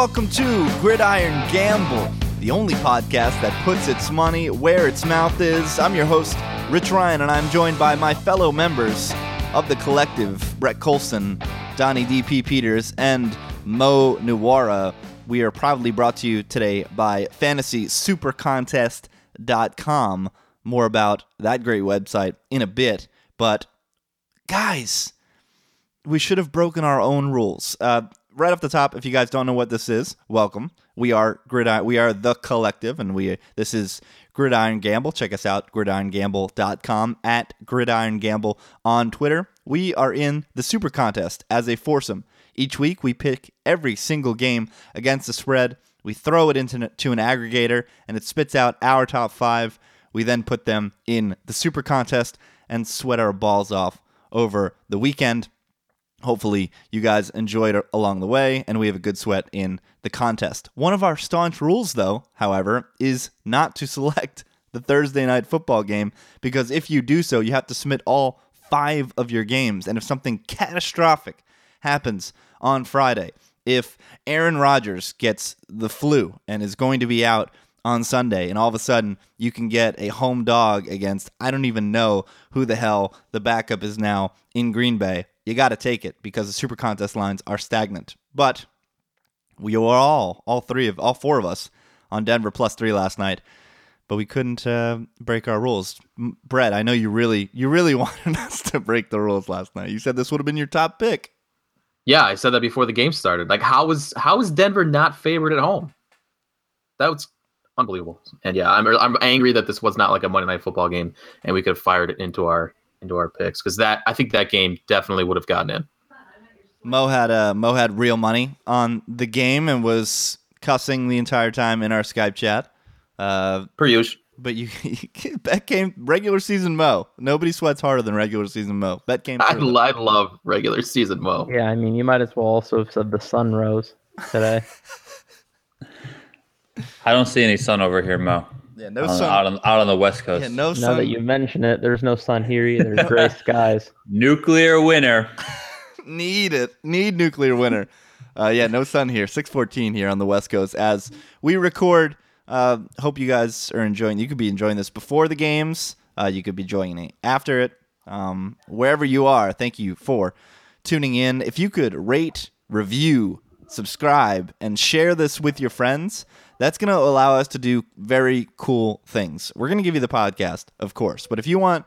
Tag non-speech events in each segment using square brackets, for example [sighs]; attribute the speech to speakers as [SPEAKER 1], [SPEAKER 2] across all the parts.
[SPEAKER 1] welcome to Gridiron Gamble, the only podcast that puts its money where its mouth is. I'm your host, Rich Ryan, and I'm joined by my fellow members of the collective Brett Colson, Donnie DP Peters, and Mo Nuwara. We are proudly brought to you today by FantasySuperContest.com. More about that great website in a bit, but guys, we should have broken our own rules. Uh, right off the top, if you guys don't know what this is, welcome. We are Gridiron. We are the collective, and we this is Gridiron Gamble. Check us out, gridirongamble.com at Gridiron Gamble on Twitter. We are in the Super Contest as a foursome. Each week, we pick every single game against the spread. We throw it into to an aggregator, and it spits out our top five. We then put them in the Super Contest and sweat our balls off over the weekend. Hopefully, you guys enjoyed along the way, and we have a good sweat in the contest. One of our staunch rules, though, however, is not to [laughs] select the Thursday night football game because if you do so, you have to submit all five of your games. And if something catastrophic happens on Friday, if Aaron Rodgers gets the flu and is going to be out on Sunday, and all of a sudden you can get a home dog against I don't even know who the hell the backup is now in Green Bay you got to take it because the super contest lines are stagnant. But we were all, all three of, all four of us on Denver plus three last night, but we couldn't uh, break our rules. Brett, I know you really, you really [laughs] wanted us to break the rules last night. You said this would have been your top pick.
[SPEAKER 2] Yeah, I said that before the game started. Like, how was how was Denver not favored at home? That was unbelievable. And yeah, I'm I'm angry that this was not like a Monday Night Football game, and we could have fired it into our into our picks because that I think that game definitely would have gotten in.
[SPEAKER 1] Mo had uh, Mo had real money on the game and was cussing the entire time in our Skype chat.
[SPEAKER 2] Uh, per usual.
[SPEAKER 1] But you [laughs] bet came regular season Mo. Nobody sweats harder than regular season Mo. Bet came. [laughs]
[SPEAKER 2] I, I love regular season Mo.
[SPEAKER 3] Yeah, I mean, you might as well also have said the sun rose today. [laughs]
[SPEAKER 4] I don't see any sun over here, Mo.
[SPEAKER 1] Yeah, no
[SPEAKER 4] on,
[SPEAKER 1] sun
[SPEAKER 4] out on out on the west coast.
[SPEAKER 1] Yeah, no sun.
[SPEAKER 3] Now that you mention it, there's no sun here either. Gray [laughs] skies.
[SPEAKER 4] Nuclear winter. [laughs]
[SPEAKER 1] Need it. Need nuclear winter. Uh, yeah, no sun here. Six fourteen here on the west coast as we record. Uh, hope you guys are enjoying. You could be enjoying this before the games. Uh, you could be enjoying it after it. Um, wherever you are, thank you for tuning in. If you could rate, review, subscribe, and share this with your friends. That's going to allow us to do very cool things. We're going to give you the podcast, of course, but if you want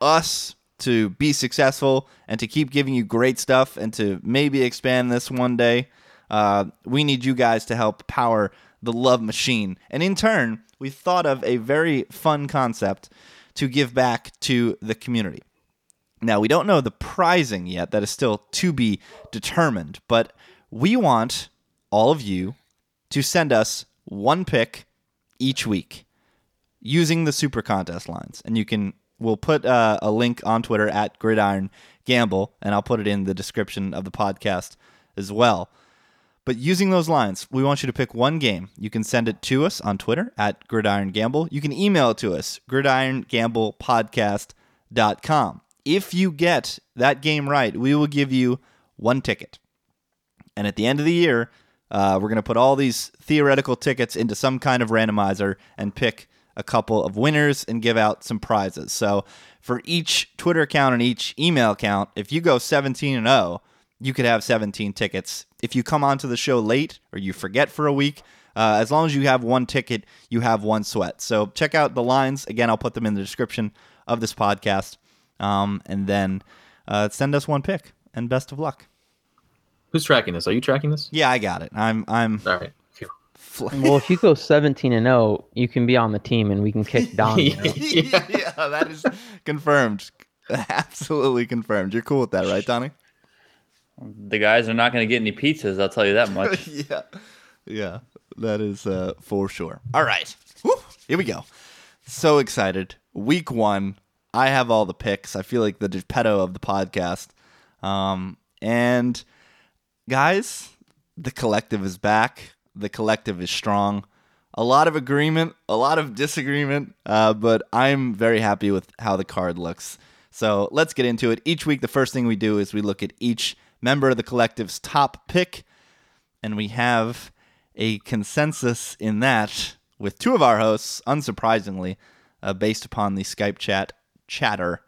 [SPEAKER 1] us to be successful and to keep giving you great stuff and to maybe expand this one day, uh, we need you guys to help power the love machine. And in turn, we thought of a very fun concept to give back to the community. Now, we don't know the prizing yet, that is still to be determined, but we want all of you to send us one pick each week using the super contest lines. And you can, we'll put uh, a link on Twitter at Gridiron Gamble, and I'll put it in the description of the podcast as well. But using those lines, we want you to pick one game. You can send it to us on Twitter at Gridiron Gamble. You can email it to us, gridirongamblepodcast.com. If you get that game right, we will give you one ticket. And at the end of the year, uh, we're going to put all these theoretical tickets into some kind of randomizer and pick a couple of winners and give out some prizes. So for each Twitter account and each email account, if you go 17 and 0, you could have 17 tickets. If you come onto the show late or you forget for a week, uh, as long as you have one ticket, you have one sweat. So check out the lines. Again, I'll put them in the description of this podcast. Um, and then uh, send us one pick. And best of luck.
[SPEAKER 2] Who's tracking this? Are you tracking this?
[SPEAKER 1] Yeah, I got it. I'm. I'm.
[SPEAKER 2] All right.
[SPEAKER 3] well, if you go [laughs] 17 and 0, you can be on the team and we can kick [laughs] Don.
[SPEAKER 1] yeah. [laughs] yeah, that is confirmed. Absolutely confirmed. You're cool with that, right, Donnie?
[SPEAKER 4] The guys are not going to get any pizzas. I'll tell you that much.
[SPEAKER 1] yeah, yeah, that is uh, for sure. All right, Woo, here we go. So excited. Week one. I have all the picks. I feel like the Geppetto of the podcast. Um, and guys, the collective is back. The collective is strong. A lot of agreement, a lot of disagreement, uh, but I'm very happy with how the card looks. So let's get into it. Each week, the first thing we do is we look at each member of the collective's top pick, and we have a consensus in that with two of our hosts, unsurprisingly, uh, based upon the Skype chat chatter.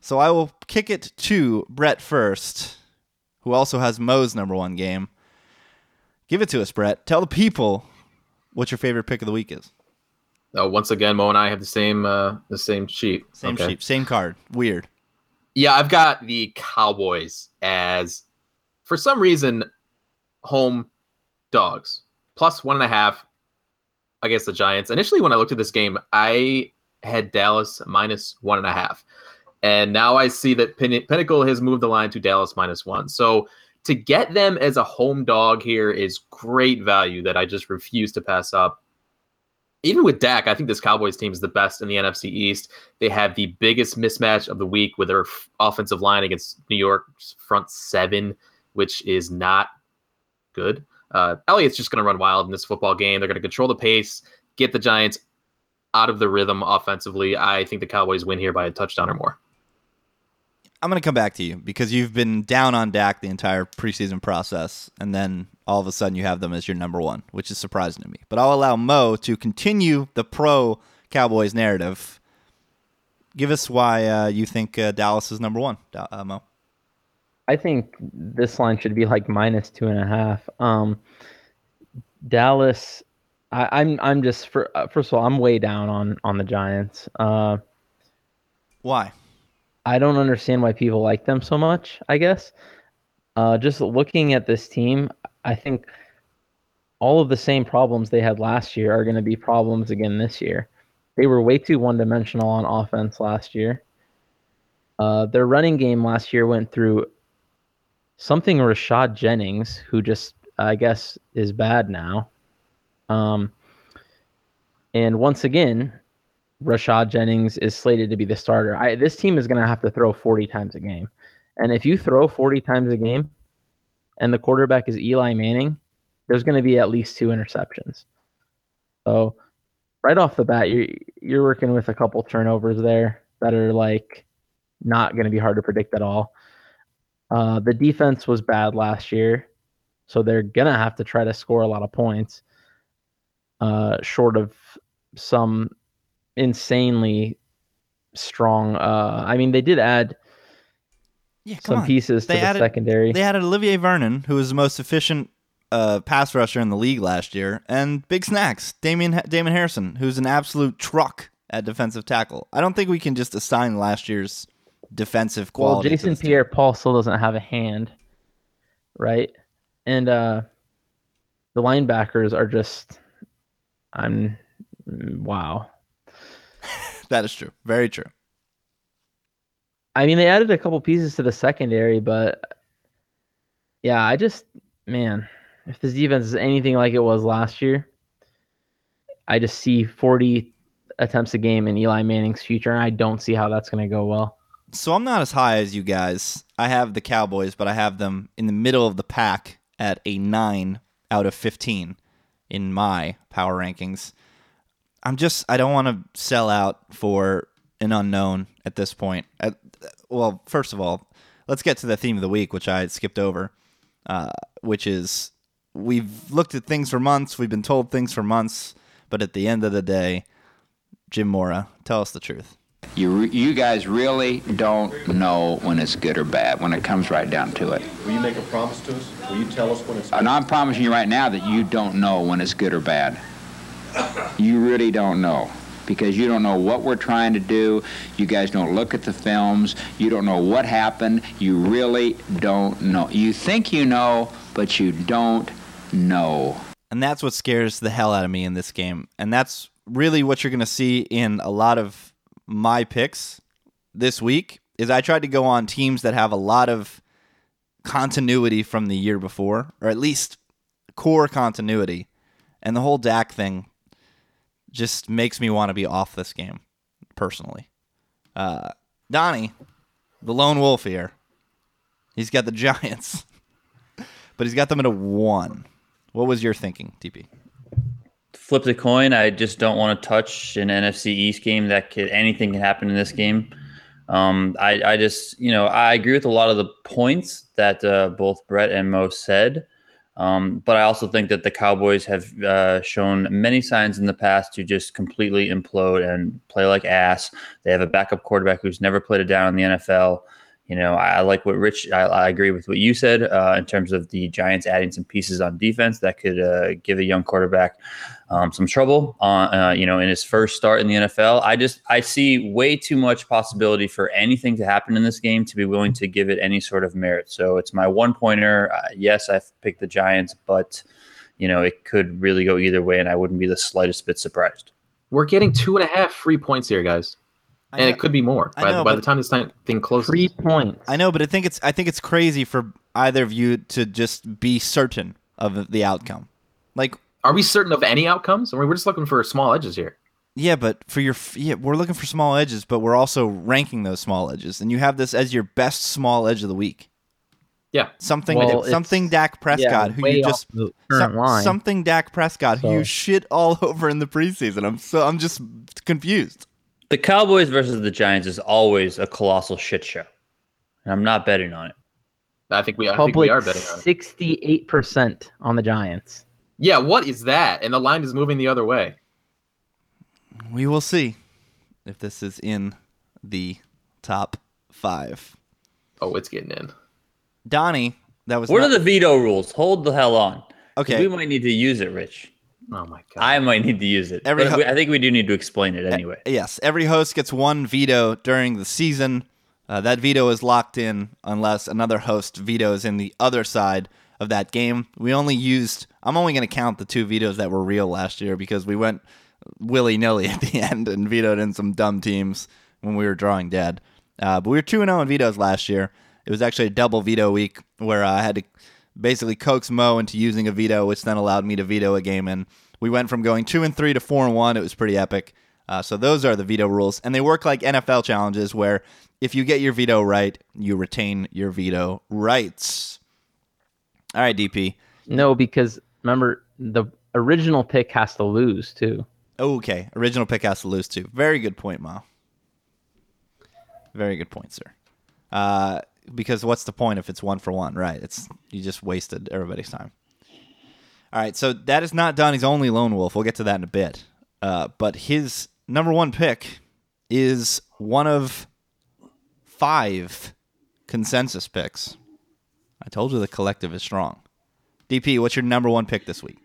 [SPEAKER 1] So I will kick it to Brett first, who also has Mo's number one game. Give it to us, Brett. Tell the people what your favorite pick of the week is.
[SPEAKER 2] Oh, once again, Mo and I have the same uh, the same sheet.
[SPEAKER 1] Same
[SPEAKER 2] Okay.
[SPEAKER 1] sheet, same card. Weird.
[SPEAKER 2] Yeah, I've got the Cowboys as, for some reason, home dogs plus one and a half against the Giants. Initially, when I looked at this game, I had Dallas minus one and a half, and now I see that Pin- Pinnacle has moved the line to Dallas minus one. So to get them as a home dog here is great value that I just refuse to pass up. Even with Dak, I think this Cowboys team is the best in the NFC East. They have the biggest mismatch of the week with their offensive line against New York's front seven, which is not good. Uh, Elliott's just going to run wild in this football game. They're going to control the pace, get the Giants out of the rhythm offensively. I think the Cowboys win here by a touchdown or more.
[SPEAKER 1] I'm going to come back to you because you've been down on Dak the entire preseason process, and then all of a sudden you have them as your number one, which is surprising to me. But I'll allow Mo to continue the pro Cowboys narrative. Give us why uh, you think uh, Dallas is number one, uh, Mo.
[SPEAKER 3] I think this line should be like minus two and a half. Um, Dallas, I, I'm I'm just for uh, first of all, I'm way down on on the Giants. Uh,
[SPEAKER 1] Why?
[SPEAKER 3] I don't understand why people like them so much. I guess uh, just looking at this team, I think all of the same problems they had last year are going to be problems again this year. They were way too one dimensional on offense last year. Uh, their running game last year went through something Rashad Jennings, who just I guess is bad now. Um, and once again, Rashad Jennings is slated to be the starter. I, this team is going to have to throw 40 times a game. And if you throw 40 times a game and the quarterback is Eli Manning, there's going to be at least two interceptions. So, right off the bat, you're, you're working with a couple turnovers there that are like not going to be hard to predict at all. Uh, the defense was bad last year, so they're going to have to try to score a lot of points, uh, short of some insanely strong. Uh, I mean, they did add
[SPEAKER 1] Yeah,
[SPEAKER 3] some pieces to
[SPEAKER 1] They
[SPEAKER 3] the
[SPEAKER 1] added-
[SPEAKER 3] secondary.
[SPEAKER 1] They added Olivier Vernon, who was the most efficient uh, pass rusher in the league last year, and big snacks, Damien Damon Harrison, who's an absolute truck at defensive tackle. I don't think we can just assign last year's defensive
[SPEAKER 3] well,
[SPEAKER 1] quality. to
[SPEAKER 3] Jason. Pierre-Paul still doesn't have a hand, right? And uh, the linebackers are just, I'm, wow.
[SPEAKER 1] That is true. Very true.
[SPEAKER 3] I mean, they added a couple pieces to the secondary, but yeah, I just, man, if this defense is anything like it was last year, I just see 40 attempts a game in Eli Manning's future, and I don't see how that's going to go well.
[SPEAKER 1] So I'm not as high as you guys. I have the Cowboys, but I have them in the middle of the pack at a 9 out of 15 in my power rankings. I'm just I don't want to sell out for an unknown at this point. At, well, first of all, let's get to the theme of the week, which I skipped over, uh, which is we've looked at things for months, we've been told things for months, but at the end of the day, Jim Mora, tell us the truth.
[SPEAKER 5] You, re- you guys really don't know when it's good or bad when it comes right down to it.
[SPEAKER 6] Will you make a promise to us? Will you tell us when it's
[SPEAKER 5] And I'm promising you right now that you don't know when it's good or bad. You really don't know because you don't know what we're trying to do. You guys don't look at the films. You don't know what happened. You really don't know. You think you know, but you don't know.
[SPEAKER 1] And that's what scares the hell out of me in this game. And that's really what you're going to see in a lot of my picks this week is I tried to go on teams that have a lot of continuity from the year before or at least core continuity. And the whole Dak thing just makes me want to be off this game personally. Uh, Donnie, the lone wolf here. He's got the [laughs] Giants. but he's got them at a 1. What was your thinking, DP?
[SPEAKER 4] Flip the coin. I just don't want to touch an NFC East game. That could anything can happen in this game. Um, I, I just, you know, I agree with a lot of the points that uh, both Brett and Mo said. Um, but I also think that the Cowboys have uh, shown many signs in the past to just completely implode and play like ass. They have a backup quarterback who's never played a down in the NFL. You know, I, I like what Rich. I, I, agree with what you said uh, in terms of the Giants adding some pieces on defense that could uh, give a young quarterback um, some trouble. On uh, you know, in his first start in the NFL, I just I see way too much possibility for anything to happen in this game to be willing to give it any sort of merit. So it's my one pointer. Uh, yes, I've picked the Giants, but you know, it could really go either way, and I wouldn't be the slightest bit surprised.
[SPEAKER 2] We're getting two and a half free points here, guys and it could be more by, know, by the time this thing closes.
[SPEAKER 3] Three points.
[SPEAKER 1] I know, but I think it's I think it's crazy for either of you to just be certain of the outcome. Like,
[SPEAKER 2] are we certain of any outcomes? I mean, we're just looking for small edges here.
[SPEAKER 1] Yeah, but for your yeah, we're looking for small edges, but we're also ranking those small edges, and you have this as your best small edge of the week.
[SPEAKER 2] Yeah,
[SPEAKER 1] something well, something Dak Prescott, yeah, who you just some, something Dak Prescott, so. who you shit all [laughs] over in the preseason. I'm so I'm just confused.
[SPEAKER 4] The Cowboys versus the Giants is always a colossal shit show. And I'm not betting on it.
[SPEAKER 2] I think we, I think we are betting on
[SPEAKER 3] it. 68% on the Giants.
[SPEAKER 2] Yeah, what is that? And the line is moving the other way.
[SPEAKER 1] We will see if this is in the top five.
[SPEAKER 2] Oh, it's getting in.
[SPEAKER 1] Donnie, that was.
[SPEAKER 4] What not- are the veto rules? Hold the hell on.
[SPEAKER 1] Okay.
[SPEAKER 4] We might need to use it, Rich.
[SPEAKER 2] Oh my god!
[SPEAKER 4] I might need to use it. Every ho- I think we do need to explain it anyway.
[SPEAKER 1] yes, every host gets one veto during the season. Uh, that veto is locked in unless another host vetoes in the other side of that game. We only used. I'm only going to count the two vetoes that were real last year because we went willy nilly [laughs] at the end and vetoed in some dumb teams when we were drawing dead. Uh, but we were two and zero oh in vetoes last year. It was actually a double veto week where I had to basically coax Mo into using a veto, which then allowed me to veto a game. And we went from going two and three to four and one. It was pretty epic. Uh, so those are the veto rules, and they work like NFL challenges, where if you get your veto right, you retain your veto rights. All right, DP.
[SPEAKER 3] No, because remember the original pick has to lose too.
[SPEAKER 1] Okay, original pick has to lose too. Very good point, Ma. Very good point, sir. Uh, because what's the point if it's one for one, right? It's you just wasted everybody's time. All right, so that is not Donnie's only lone wolf. We'll get to that in a bit. Uh, but his number one pick is one of five consensus picks. I told you the collective is strong. DP, what's your number one pick this week?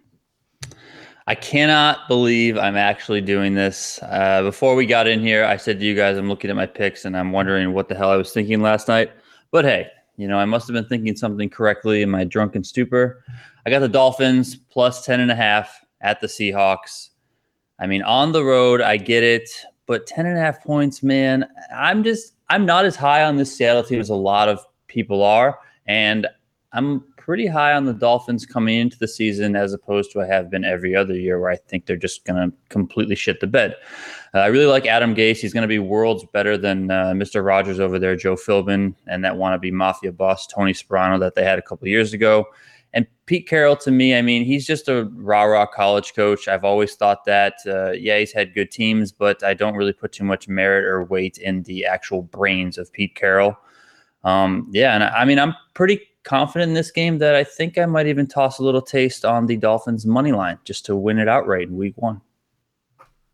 [SPEAKER 4] I cannot believe I'm actually doing this. Uh, before we got in here, I said to you guys, I'm looking at my picks and I'm wondering what the hell I was thinking last night. But hey, you know, I must have been thinking something correctly in my drunken stupor. I got the Dolphins plus 10 and a half at the Seahawks. I mean, on the road, I get it, but 10 and a half points, man, I'm just, I'm not as high on this Seattle team as a lot of people are. And I'm pretty high on the Dolphins coming into the season as opposed to I have been every other year where I think they're just going to completely shit the bed. Uh, I really like Adam Gase. He's going to be worlds better than uh, Mr. Rogers over there, Joe Philbin, and that wannabe mafia boss, Tony Sparano, that they had a couple years ago. And Pete Carroll, to me, I mean, he's just a rah rah college coach. I've always thought that. Uh, yeah, he's had good teams, but I don't really put too much merit or weight in the actual brains of Pete Carroll. Um, yeah, and I, I mean, I'm pretty confident in this game that I think I might even toss a little taste on the Dolphins money line just to win it outright in week one.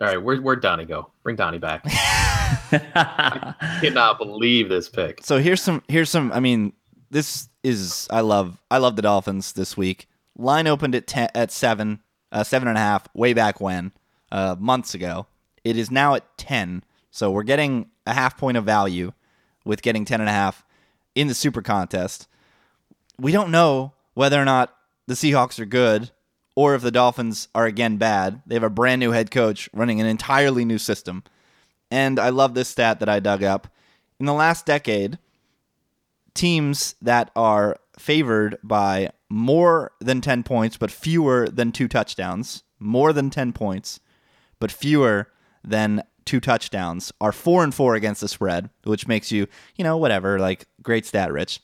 [SPEAKER 2] All right, where where'd Donnie go? Bring Donnie back. [laughs] I cannot believe this pick.
[SPEAKER 1] So here's some here's some I mean, this is I love I love the Dolphins this week. Line opened at ten, at seven, uh, seven and a half, way back when, uh, months ago. It is now at ten. So we're getting a half point of value with getting ten and a half in the super contest we don't know whether or not the Seahawks are good or if the Dolphins are again bad. They have a brand new head coach running an entirely new system. And I love this stat that I dug up. In the last decade, teams that are favored by more than 10 points but fewer than two touchdowns, more than 10 points but fewer than two touchdowns are 4 and 4 against the spread, which makes you, you know, whatever, like great stat rich.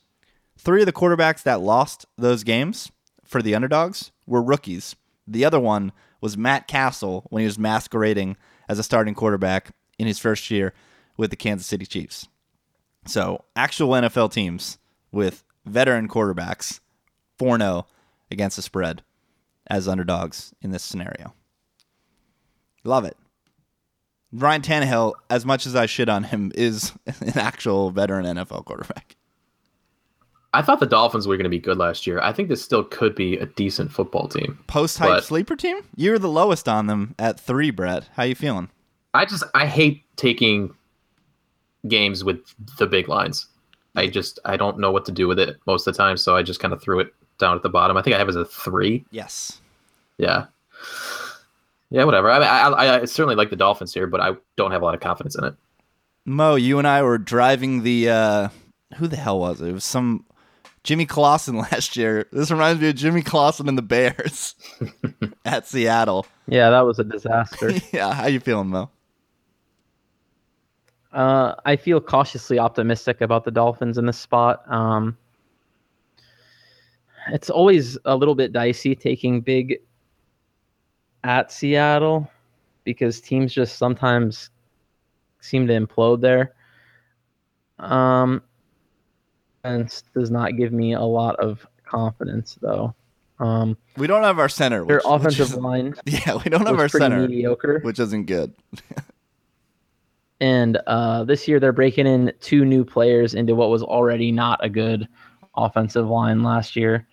[SPEAKER 1] Three of the quarterbacks that lost those games for the underdogs were rookies. The other one was Matt Cassel when he was masquerading as a starting quarterback in his first year with the Kansas City Chiefs. So, actual NFL teams with veteran quarterbacks 4 0 against the spread as underdogs in this scenario. Love it. Ryan Tannehill, as much as I shit on him, is [laughs] an actual veteran NFL quarterback.
[SPEAKER 2] I thought the Dolphins were going to be good last year. I think this still could be a decent football team.
[SPEAKER 1] Post hype sleeper team? You're the lowest on them at three, Brett. How you feeling?
[SPEAKER 2] I just I hate taking games with the big lines. I just I don't know what to do with it most of the time, so I just kind of threw it down at the bottom. I think I have it as a three.
[SPEAKER 1] Yes.
[SPEAKER 2] Yeah, yeah, whatever. I, mean I I certainly like the Dolphins here, but I don't have a lot of confidence in it.
[SPEAKER 1] Mo, you and I were driving the uh who the hell was it? It was some Jimmy Clausen [laughs] last year. This reminds me of Jimmy Clausen and the Bears [laughs] at Seattle.
[SPEAKER 3] Yeah, that was a disaster. [laughs]
[SPEAKER 1] yeah, how you feeling, Mo?
[SPEAKER 3] Uh, I feel cautiously optimistic about the Dolphins in this spot. Um, it's always a little bit dicey taking big at Seattle because teams just sometimes seem to implode there. Um, s- does not give me a lot of confidence though. Um,
[SPEAKER 1] We don't have our center.
[SPEAKER 3] their
[SPEAKER 1] which- which
[SPEAKER 3] offensive
[SPEAKER 1] isn't-
[SPEAKER 3] line [laughs]
[SPEAKER 1] Yeah, we don't have our center,
[SPEAKER 3] mediocre.
[SPEAKER 1] which isn't good.
[SPEAKER 3] And uh, this year they're breaking in two new players into what was already not a good offensive line last year.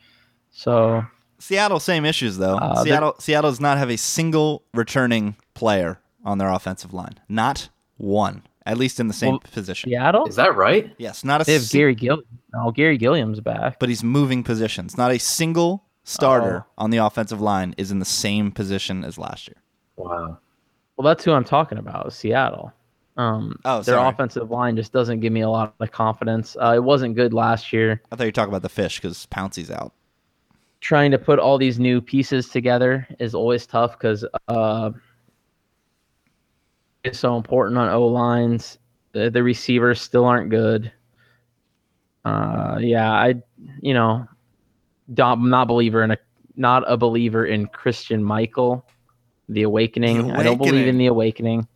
[SPEAKER 3] So
[SPEAKER 1] Seattle, same issues though.
[SPEAKER 3] Uh,
[SPEAKER 1] Seattle, Seattle does not have a single returning player on their offensive line. Not one, at least in the same
[SPEAKER 3] Well,
[SPEAKER 1] position.
[SPEAKER 3] Seattle,
[SPEAKER 2] Is that right?
[SPEAKER 1] Yes, not a.
[SPEAKER 3] they have
[SPEAKER 1] si-
[SPEAKER 3] Gary Gill. No, Garry Gilliam's back.
[SPEAKER 1] but he's moving positions. Not a single starter
[SPEAKER 3] Oh.
[SPEAKER 1] on the offensive line is in the same position as last year.
[SPEAKER 2] Wow.
[SPEAKER 3] Well, that's who I'm talking about. Seattle. Um,
[SPEAKER 1] Oh,
[SPEAKER 3] their
[SPEAKER 1] sorry.
[SPEAKER 3] offensive line just doesn't give me a lot of confidence. Uh, it wasn't good last year.
[SPEAKER 1] I thought you were talking about the fish because Pouncey's out.
[SPEAKER 3] Trying to put all these new pieces together is always tough because uh, it's so important on O lines. The, the receivers still aren't good. Uh, yeah, I, you know, don't, I'm not a believer in a not a believer in Christine Michael, the Awakening.
[SPEAKER 1] The
[SPEAKER 3] I don't believe in the Awakening.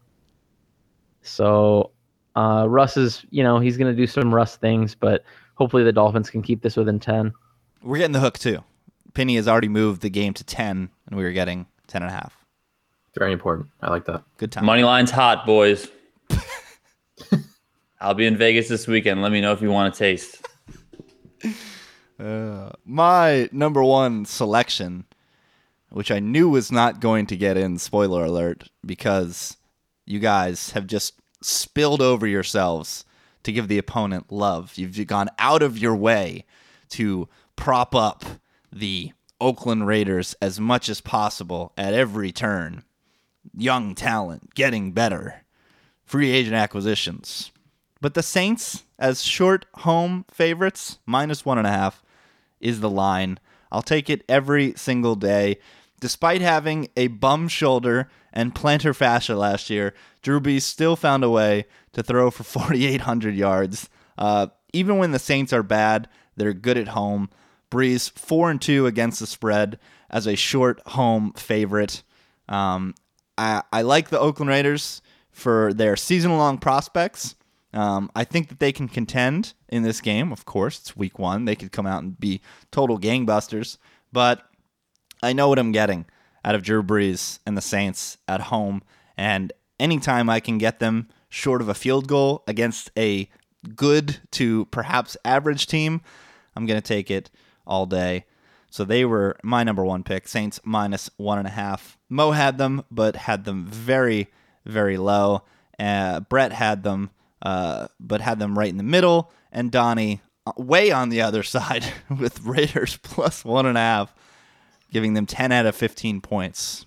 [SPEAKER 3] So, uh, Russ is, you know, he's gonna do some Russ things, but hopefully the Dolphins can keep this within ten.
[SPEAKER 1] We're getting the hook too. Penny has already moved the game to 10, and we were getting 10 and a half.
[SPEAKER 2] Very important. I like that.
[SPEAKER 1] Good time.
[SPEAKER 4] Money line's hot, boys. [laughs] I'll be in Vegas this weekend. Let me know if you want a taste.
[SPEAKER 1] Uh, my number one selection, which I knew was not going to get in, spoiler alert, because you guys have just spilled over yourselves to give the opponent love. You've gone out of your way to prop up the Oakland Raiders as much as possible at every turn. Young talent, getting better, free agent acquisitions. But the Saints, as short home favorites, minus one and a half, is the line. I'll take it every single day. Despite having a bum shoulder and plantar fascia last year, Drew Brees still found a way to throw for [laughs] 4,800 yards. Uh, even when the Saints are bad, they're good at home. Brees four and two against the spread as a short home favorite. Um, I, I like the Oakland Raiders for their season-long prospects. Um, I think that they can contend in this game. Of course, it's week one. They could come out and be total gangbusters. But I know what I'm getting out of Drew Brees and the Saints at home. And anytime I can get them short of a field goal against a good to perhaps average team, I'm going to take it all day. So they were my number one pick. Saints minus one and a half. Mo had them, but had them very, very low. Uh, Brett had them, uh, but had them right in the middle. And Donnie uh, way on the other [laughs] side [laughs] with Raiders plus one and a half, giving them 10 out of 15 points.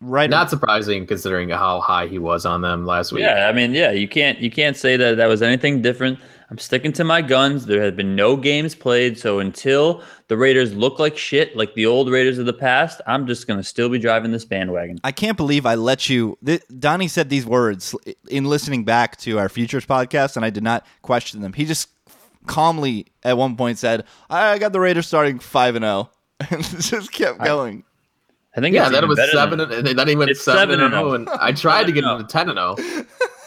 [SPEAKER 1] Right.
[SPEAKER 2] Not surprising considering how high he was on them last week.
[SPEAKER 4] Yeah, I mean, yeah, you can't you can't say that that was anything different. I'm sticking to my guns. There have been no games played, so until the Raiders look like shit, like the old Raiders of the past, I'm just gonna still be driving this bandwagon.
[SPEAKER 1] I can't believe I let you. Th- Donnie said these words in listening back to our Futures podcast, and I did not question them. He just calmly at one point said, "I got the Raiders starting five and zero," oh. [laughs] and just kept going.
[SPEAKER 4] I think
[SPEAKER 2] Yeah,
[SPEAKER 4] it's
[SPEAKER 2] then it
[SPEAKER 4] even
[SPEAKER 2] was seven,
[SPEAKER 4] than-
[SPEAKER 2] and then he went
[SPEAKER 4] It's
[SPEAKER 2] seven,
[SPEAKER 4] seven
[SPEAKER 2] and
[SPEAKER 4] and
[SPEAKER 2] zero,
[SPEAKER 4] oh.
[SPEAKER 2] and I tried to get
[SPEAKER 4] Seven
[SPEAKER 2] him to oh. ten and oh. zero. [laughs]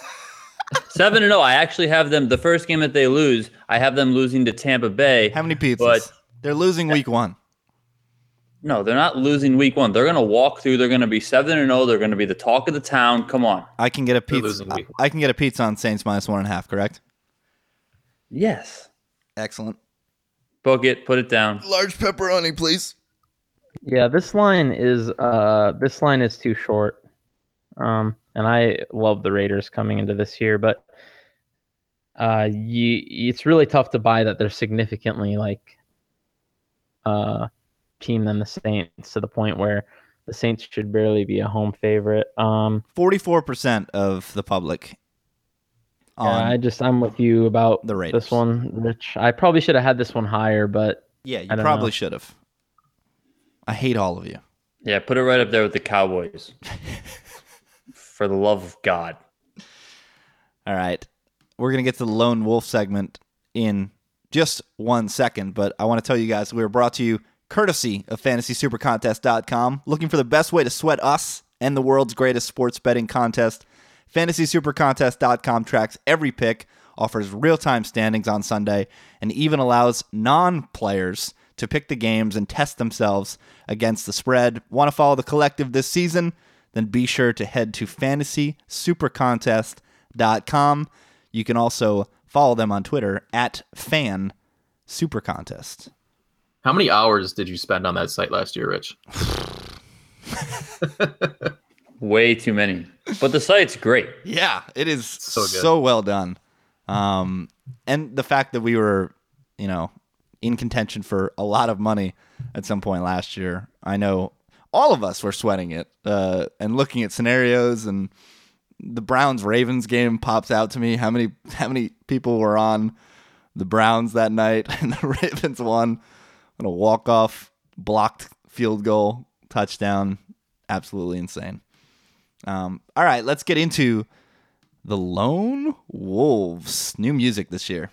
[SPEAKER 4] seven and zero. I actually have them. The first game that they lose, I have them losing to Tampa Bay.
[SPEAKER 1] How many pizzas?
[SPEAKER 4] But
[SPEAKER 1] They're losing week one.
[SPEAKER 4] No, they're not losing week one. They're going to walk through. They're going to be seven and zero. They're going to be the talk of the town. Come on.
[SPEAKER 1] I can get a pizza.
[SPEAKER 2] losing week
[SPEAKER 1] I can get a pizza on Saints minus one and a half. Correct.
[SPEAKER 4] Yes.
[SPEAKER 1] Excellent.
[SPEAKER 4] Book it. Put it down.
[SPEAKER 1] Large pepperoni, please.
[SPEAKER 3] Yeah, this line is uh this line is too short. Um and I love the Raiders coming into this year, but uh you it's really tough to buy that they're significantly like uh team than the Saints to the point where the Saints should barely be a home favorite. Um
[SPEAKER 1] Forty-four percent of the public
[SPEAKER 3] yeah, I just I'm with you about
[SPEAKER 1] the Raiders.
[SPEAKER 3] this one, Rich. I probably should have had this one higher, but
[SPEAKER 1] Yeah, you
[SPEAKER 3] I
[SPEAKER 1] probably
[SPEAKER 3] know.
[SPEAKER 1] should have. I hate all of you.
[SPEAKER 4] Yeah, put it right up there with the Cowboys. [laughs] For the love of God.
[SPEAKER 1] All right. We're going to get to the lone wolf segment in just one second, but I want to tell you guys we are brought to you courtesy of fantasysupercontest.com. Looking for the best way to sweat us and the world's greatest sports betting contest. fantasysupercontest.com tracks every pick, offers real-time standings on Sunday, and even allows non-players to pick the games and test themselves against the spread. Want to follow the collective this season? Then be sure to head to fantasysupercontest.com. You can also follow them on Twitter at fan supercontest.
[SPEAKER 2] How many hours did you spend on that site last year, Rich? [laughs]
[SPEAKER 4] Way too many. But the site's great.
[SPEAKER 1] Yeah, it is so,
[SPEAKER 2] good.
[SPEAKER 1] well done. Um, and the fact that we were, you know, in contention for a lot of money at some point last year. I know all of us were sweating it uh, and looking at scenarios and the Browns Ravens game pops out to me. How many how many people were on the Browns that night [laughs] and the Ravens won on a walk off blocked field goal touchdown. Absolutely insane. Um, all right, let's get into the Lone Wolves. New music this year.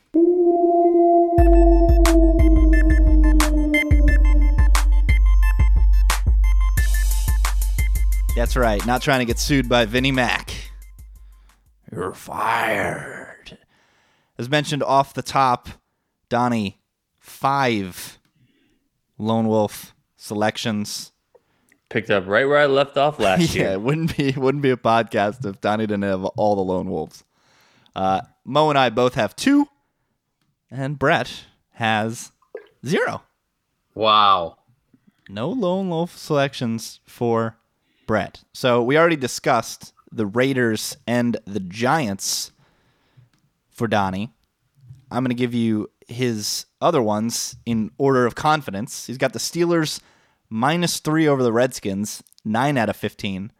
[SPEAKER 1] That's right. Not trying to get sued by Vinnie Mac. You're fired. As mentioned off the top, Donnie, five Lone Wolf selections.
[SPEAKER 4] Picked up right where I left off [laughs] last
[SPEAKER 1] yeah,
[SPEAKER 4] year.
[SPEAKER 1] Yeah, it wouldn't be wouldn't be a podcast if Donnie didn't have all the lone wolves. Uh, Mo and I both have two, and Brett has zero.
[SPEAKER 2] Wow.
[SPEAKER 1] No lone wolf selections for Brett. So we already discussed the Raiders and the Giants for Donnie. I'm going to give you his other ones in order of confidence. He's got the Steelers minus three over the Redskins, nine out of 15.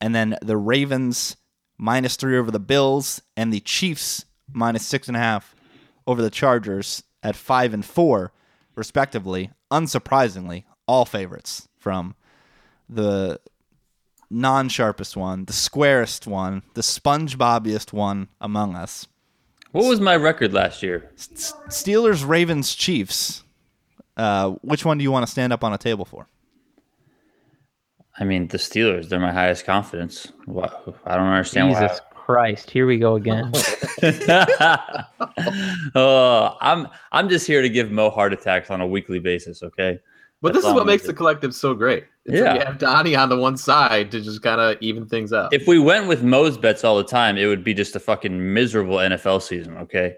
[SPEAKER 1] And then the Ravens minus three over the Bills, and the Chiefs minus six and a half over the Chargers at five and four, respectively. Unsurprisingly, all favorites from the non sharpest one, the squarest one, the SpongeBobiest one among us.
[SPEAKER 4] What was my record last year?
[SPEAKER 1] S- Steelers, Ravens, Chiefs. Uh, which one do you want to stand up on a table for?
[SPEAKER 4] I mean, the Steelers, they're my highest confidence. Wha- I don't understand
[SPEAKER 3] Jesus Christ, here we go again. [laughs]
[SPEAKER 4] oh, I'm I'm just here to give Mo heart attacks on a weekly basis, okay?
[SPEAKER 2] But
[SPEAKER 4] That's
[SPEAKER 2] this is what makes
[SPEAKER 4] gonna
[SPEAKER 2] the collective so great. It's
[SPEAKER 4] Yeah.
[SPEAKER 2] like you have Donnie on the one side to just kind of even things out.
[SPEAKER 4] If we went with Mo's bets all the time, it would be just a fucking miserable NFL season, okay?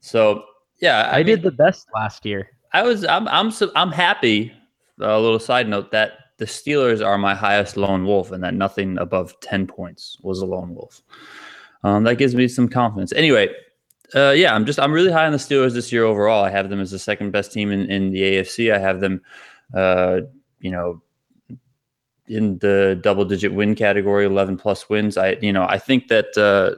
[SPEAKER 4] So, yeah,
[SPEAKER 3] I
[SPEAKER 4] mean,
[SPEAKER 3] did the best last year.
[SPEAKER 4] I was I'm I'm so, I'm happy. A little side note that the Steelers are my highest lone wolf, and that nothing above ten points was a lone wolf. Um, that gives me some confidence. Anyway, uh, yeah, I'm just I'm really high on the Steelers this year overall. I have them as the second best team in, in the AFC. I have them, uh, you know, in the double digit win category, 11 plus wins. I you know I think that uh,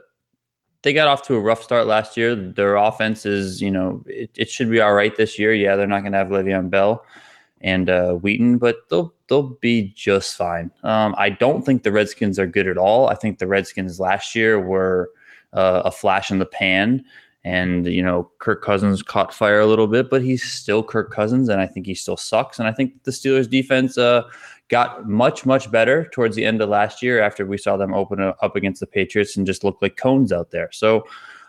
[SPEAKER 4] they got off to a rough start last year. Their offense is, you know, it, it should be all right this year. Yeah, they're not going to have Le'Veon Bell and uh, Wheaton, but they'll they'll be just fine. Um, I don't think the Redskins are good at all. I think the Redskins last year were uh, a flash in the pan, and you know Kirk Cousins caught fire a little bit, but he's still Kirk Cousins, and I think he still sucks. And I think the Steelers defense uh, got much much better towards the end of last year after we saw them open up against the Patriots and just look like cones out there. So.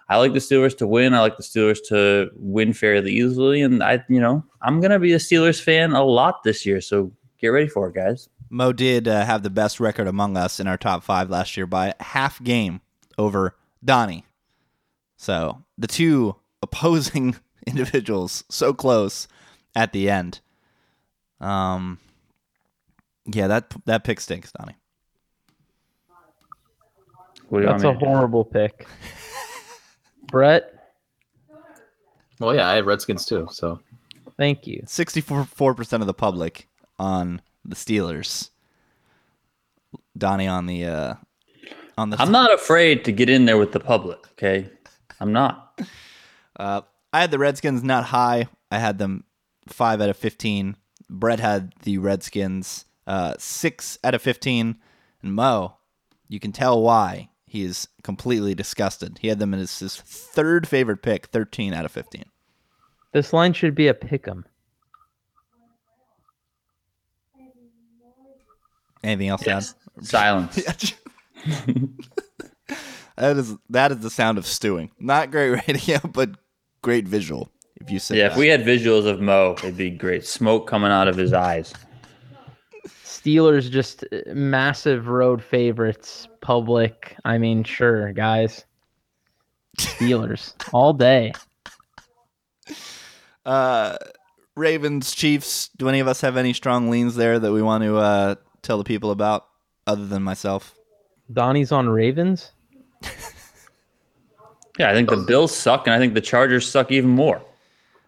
[SPEAKER 4] I like the Steelers to win. I like the Steelers to win fairly easily, and I, you know, I'm gonna be a Steelers fan a lot this year. So get ready for it, guys.
[SPEAKER 1] Mo did uh, have the best record among us in our top five last year by half game over Donnie. So the two opposing [laughs] individuals so close at the end. Um, yeah, that that pick stinks, Donnie.
[SPEAKER 4] What do you
[SPEAKER 3] That's
[SPEAKER 4] want
[SPEAKER 3] a
[SPEAKER 4] me to do?
[SPEAKER 3] horrible pick. [laughs] Brett,
[SPEAKER 2] Well, yeah, I have Redskins too. So
[SPEAKER 3] thank you.
[SPEAKER 1] Sixty-four percent of the public on the Steelers. Donnie on the uh, on the.
[SPEAKER 4] I'm not afraid to get in there with the public. Okay, I'm not.
[SPEAKER 1] Uh, I had the Redskins not high. I had them five out of fifteen. Brett had the Redskins uh, six out of fifteen, and Mo, you can tell why he is completely disgusted. He had them as his third favorite pick, thirteen out of fifteen.
[SPEAKER 3] This line should be a pick 'em.
[SPEAKER 1] Anything else to add?
[SPEAKER 4] Silence. [laughs] [laughs]
[SPEAKER 1] that is that is the sound of stewing. Not great [laughs] radio, but great visual. If you say
[SPEAKER 4] Yeah,
[SPEAKER 1] that.
[SPEAKER 4] if we had visuals of Mo, it'd be great. Smoke coming out of his eyes.
[SPEAKER 3] Steelers just massive road favorites. Public. I mean, sure, guys. Steelers [laughs] all day.
[SPEAKER 1] uh, Ravens, Chiefs. Do any of us have any strong leans there that we want to uh, tell the people about, other than myself?
[SPEAKER 3] Donnie's on Ravens. [laughs]
[SPEAKER 4] Yeah, I think the Bills suck, and I think the Chargers suck even more.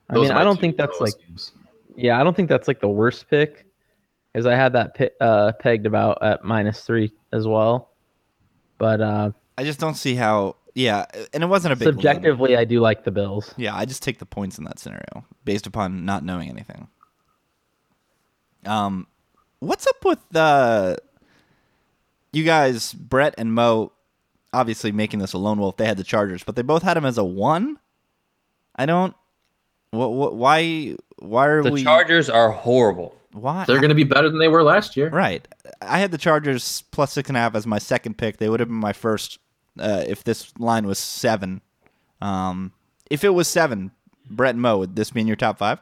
[SPEAKER 3] I
[SPEAKER 2] those
[SPEAKER 3] mean, I don't think that's like
[SPEAKER 2] games.
[SPEAKER 3] Yeah, I don't think that's like the worst pick, because I had that pi- uh, pegged about at minus three as well. But uh,
[SPEAKER 1] I just don't see how. Yeah, and it wasn't a big lean.
[SPEAKER 3] subjectively, I do like the Bills.
[SPEAKER 1] Yeah, I just take the points in that scenario based upon not knowing anything. Um, what's up with uh, you guys, Brett and Mo? Obviously, making this a lone wolf. They had the Chargers, but they both had him as a one. I don't. What? What? Why? Why are
[SPEAKER 4] The
[SPEAKER 1] we?
[SPEAKER 4] Chargers are horrible.
[SPEAKER 1] Why?
[SPEAKER 2] They're going to be better than they were last year.
[SPEAKER 1] Right. I had the Chargers plus six and a half as my second pick. They would have been my first uh, if this line was seven. Um, if it was seven, Brett and Mo, would this be in your top five?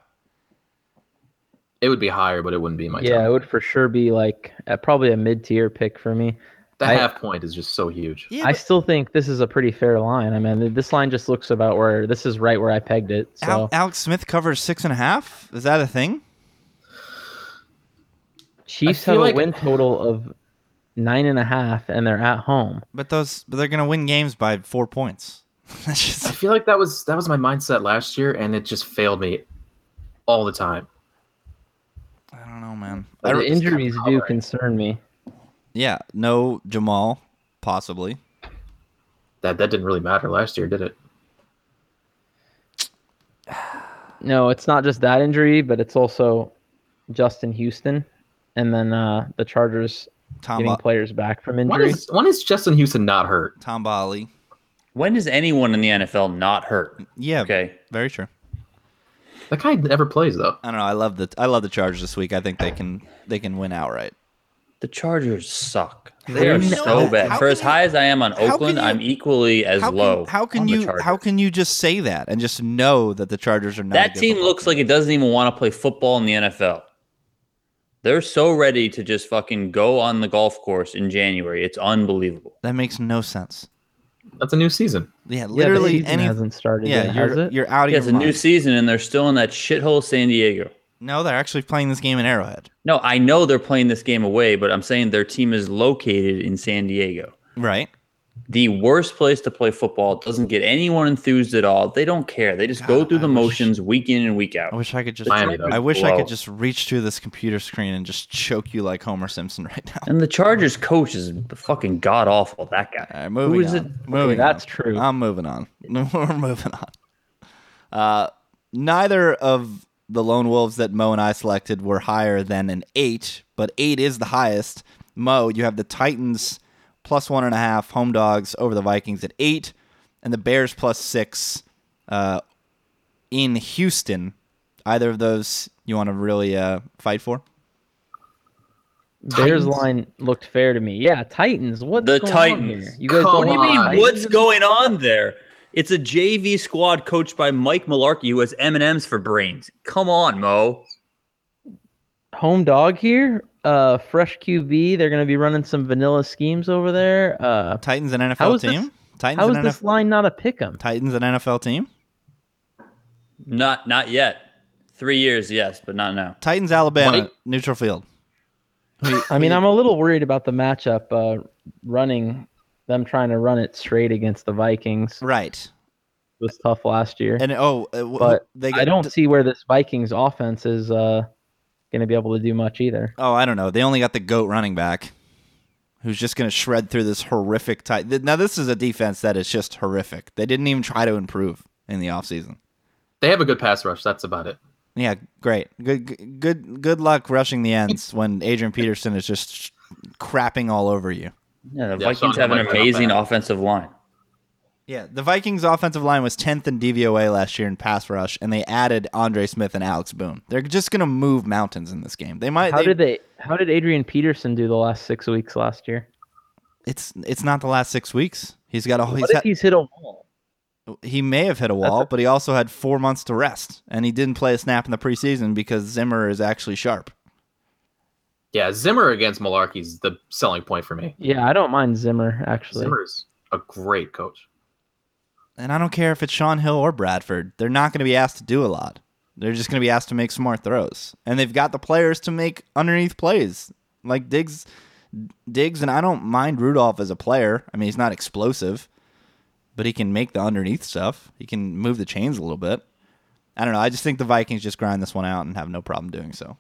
[SPEAKER 2] It would be higher, but it wouldn't be my
[SPEAKER 3] yeah,
[SPEAKER 2] top.
[SPEAKER 3] it would for sure be like uh, probably a mid tier pick for me.
[SPEAKER 2] The
[SPEAKER 3] I-
[SPEAKER 2] half point is just so huge.
[SPEAKER 1] Yeah.
[SPEAKER 3] I still think this is a pretty fair line. I mean, this line just looks about where this is right where I pegged it. So
[SPEAKER 1] Al- Alex Smith covers six and a half. Is that a thing?
[SPEAKER 3] Chiefs
[SPEAKER 2] feel
[SPEAKER 3] have
[SPEAKER 2] like-
[SPEAKER 3] a win total of nine and a half, and they're at home.
[SPEAKER 1] But those, but they're gonna win games by four points. [laughs] Just
[SPEAKER 2] I feel like that was that was my mindset last year, and it just failed me all the time.
[SPEAKER 1] I know, man.
[SPEAKER 2] But
[SPEAKER 3] The
[SPEAKER 1] re-
[SPEAKER 2] it- just
[SPEAKER 3] injuries do
[SPEAKER 2] covering.
[SPEAKER 3] concern me.
[SPEAKER 1] yeah, no Jamaal, possibly.
[SPEAKER 2] That that didn't really matter last year, did it? [sighs]
[SPEAKER 3] No, it's not just that injury, but it's also Justin Houston, and then uh, the Chargers
[SPEAKER 1] Tom,
[SPEAKER 3] getting
[SPEAKER 1] ba-
[SPEAKER 3] players back from
[SPEAKER 2] When
[SPEAKER 3] injury.
[SPEAKER 2] is when is Justin Houston not hurt?
[SPEAKER 1] Tamba Hali.
[SPEAKER 4] When is anyone in the NFL not hurt?
[SPEAKER 1] Yeah,
[SPEAKER 4] Okay.
[SPEAKER 1] very true.
[SPEAKER 2] That guy never plays though.
[SPEAKER 1] I don't know. I love the I love the Chargers this week. I think they can they can win outright.
[SPEAKER 4] The Chargers suck. They are
[SPEAKER 1] No,
[SPEAKER 4] so bad.
[SPEAKER 1] how
[SPEAKER 4] For
[SPEAKER 1] can
[SPEAKER 4] as
[SPEAKER 1] you-
[SPEAKER 4] high as I am on Oakland,
[SPEAKER 1] you-
[SPEAKER 4] I'm equally as
[SPEAKER 1] how
[SPEAKER 4] low.
[SPEAKER 1] How can
[SPEAKER 4] on
[SPEAKER 1] you
[SPEAKER 4] Chargers.
[SPEAKER 1] how can you just say that and just know that the Chargers are not a
[SPEAKER 4] that
[SPEAKER 1] good
[SPEAKER 4] team
[SPEAKER 1] football
[SPEAKER 4] looks like it doesn't even want to play football in the NFL. They're so ready to just fucking go on the golf course in January. It's unbelievable.
[SPEAKER 1] that makes no sense.
[SPEAKER 2] That's a new season.
[SPEAKER 1] Yeah,
[SPEAKER 3] yeah,
[SPEAKER 1] literally
[SPEAKER 3] season
[SPEAKER 1] any.
[SPEAKER 3] hasn't started
[SPEAKER 1] Yeah,
[SPEAKER 3] yet, has
[SPEAKER 1] you're
[SPEAKER 3] it?
[SPEAKER 1] you're out of
[SPEAKER 4] Yeah, it's a
[SPEAKER 1] your
[SPEAKER 4] new season, and they're still in that shithole San Diego.
[SPEAKER 1] No, they're actually playing this game in Arrowhead.
[SPEAKER 4] No, I know they're playing this game away, but I'm saying their team is located in San Diego.
[SPEAKER 1] Right.
[SPEAKER 4] The worst place to play football doesn't get anyone enthused at all. They don't care. They just go through
[SPEAKER 1] I
[SPEAKER 4] the
[SPEAKER 1] wish-
[SPEAKER 4] motion week in and week out.
[SPEAKER 1] I
[SPEAKER 4] out.
[SPEAKER 1] wish I could just.
[SPEAKER 2] Miami.
[SPEAKER 1] I wish I could just reach through this computer screen and just choke you like Homer Simpson [laughs] right now.
[SPEAKER 4] And the Chargers coach is fucking god awful. That guy.
[SPEAKER 1] All right, moving
[SPEAKER 4] is
[SPEAKER 1] on.
[SPEAKER 4] it?
[SPEAKER 1] Moving
[SPEAKER 3] that's
[SPEAKER 1] on.
[SPEAKER 3] true.
[SPEAKER 1] I'm moving on. [laughs] We're moving on. Uh, neither of the lone wolves that Mo and I selected were higher than an eight, but eight is the highest. Mo, you have the Titans plus one and a half home dogs over the Vikings at eight, and the Bears plus six uh, in Houston. Either of those you want to really uh, fight for?
[SPEAKER 3] Bears
[SPEAKER 2] Titans?
[SPEAKER 3] line looked fair to me. Yeah, Titans. What's
[SPEAKER 4] The
[SPEAKER 3] going
[SPEAKER 4] Titans.
[SPEAKER 3] on here? You guys
[SPEAKER 2] Come
[SPEAKER 4] What do you mean? What's going on there? It's a JV squad coached by Mike Mularkey, who has M and M's for brains. Come on, Mo.
[SPEAKER 3] Home dog here. Uh, fresh QB. They're going to be running some vanilla schemes over there. Uh,
[SPEAKER 1] Titans an
[SPEAKER 3] How
[SPEAKER 1] NFL
[SPEAKER 3] is this-
[SPEAKER 1] team. Titans
[SPEAKER 3] how
[SPEAKER 1] an
[SPEAKER 3] is this
[SPEAKER 1] NFL
[SPEAKER 3] line not a pick 'em?
[SPEAKER 1] Titans an NFL team.
[SPEAKER 4] Not not yet. Three years, yes, but not now.
[SPEAKER 1] Titans Alabama
[SPEAKER 2] Mike?
[SPEAKER 1] neutral field.
[SPEAKER 3] I mean, I'm a little worried about the matchup. Uh, running them trying to run it straight against the Vikings
[SPEAKER 1] Right.
[SPEAKER 3] was tough last year.
[SPEAKER 1] And oh, uh,
[SPEAKER 3] But
[SPEAKER 1] they
[SPEAKER 3] I don't see where this Vikings offense is uh, going to be able to do much either.
[SPEAKER 1] Oh, I don't know. They only got the goat running back, who's just going to shred through this horrific tight. Now this is a defense that is just horrific. They didn't even try to improve in the offseason.
[SPEAKER 2] They have a good pass rush. That's about it.
[SPEAKER 1] Yeah, great. Good, good, good luck rushing the ends [laughs] when Adrian Peterson is just crapping all over you.
[SPEAKER 4] Yeah, the
[SPEAKER 2] Yeah,
[SPEAKER 4] Vikings
[SPEAKER 2] Sean
[SPEAKER 4] have an
[SPEAKER 2] Mike went up
[SPEAKER 4] amazing offensive line.
[SPEAKER 1] Yeah, the Vikings' offensive line was 10th in DVOA last year in pass rush, and they added Andre Smith and Alex Boone. They're just going to move mountains in this game. They might.
[SPEAKER 3] How
[SPEAKER 1] they-
[SPEAKER 3] did they? How did Adrian Peterson do the last six weeks last year?
[SPEAKER 1] It's it's not the last six weeks. He's got a. He's
[SPEAKER 3] What if
[SPEAKER 1] had-
[SPEAKER 3] he's hit a wall?
[SPEAKER 1] he may have hit a wall, but he also had four months to rest, and he didn't play a snap in the preseason because Zimmer is actually sharp.
[SPEAKER 2] Yeah, Zimmer against Mularkey's the selling point for me.
[SPEAKER 3] Yeah, I don't mind Zimmer actually.
[SPEAKER 2] Zimmer's a great coach.
[SPEAKER 1] And I don't care if it's Shaun Hill or Bradford; they're not going to be asked to do a lot. They're just going to be asked to make smart throws, and they've got the players to make underneath plays like Diggs. Diggs, and I don't mind Rudolph as a player. I mean, he's not explosive, but he can make the underneath stuff. He can move the chains a little bit. I don't know. I just think the Vikings just grind this one out and have no problem doing so.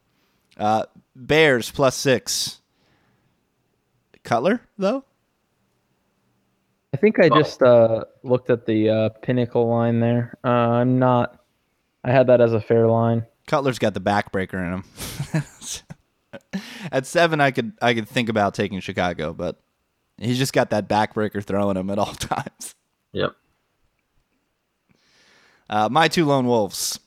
[SPEAKER 1] Uh, Bears plus six. Cutler though.
[SPEAKER 3] I think I
[SPEAKER 2] Well-
[SPEAKER 3] just uh, looked at the uh, pinnacle line there. Uh, I'm not. I had that as a fair line.
[SPEAKER 1] Cutler's got the backbreaker in him. [laughs] at seven, I could I could think about taking Chicago, but he's just got that backbreaker throwing him at all [laughs] times.
[SPEAKER 2] Yep.
[SPEAKER 1] Uh, my two lone wolves.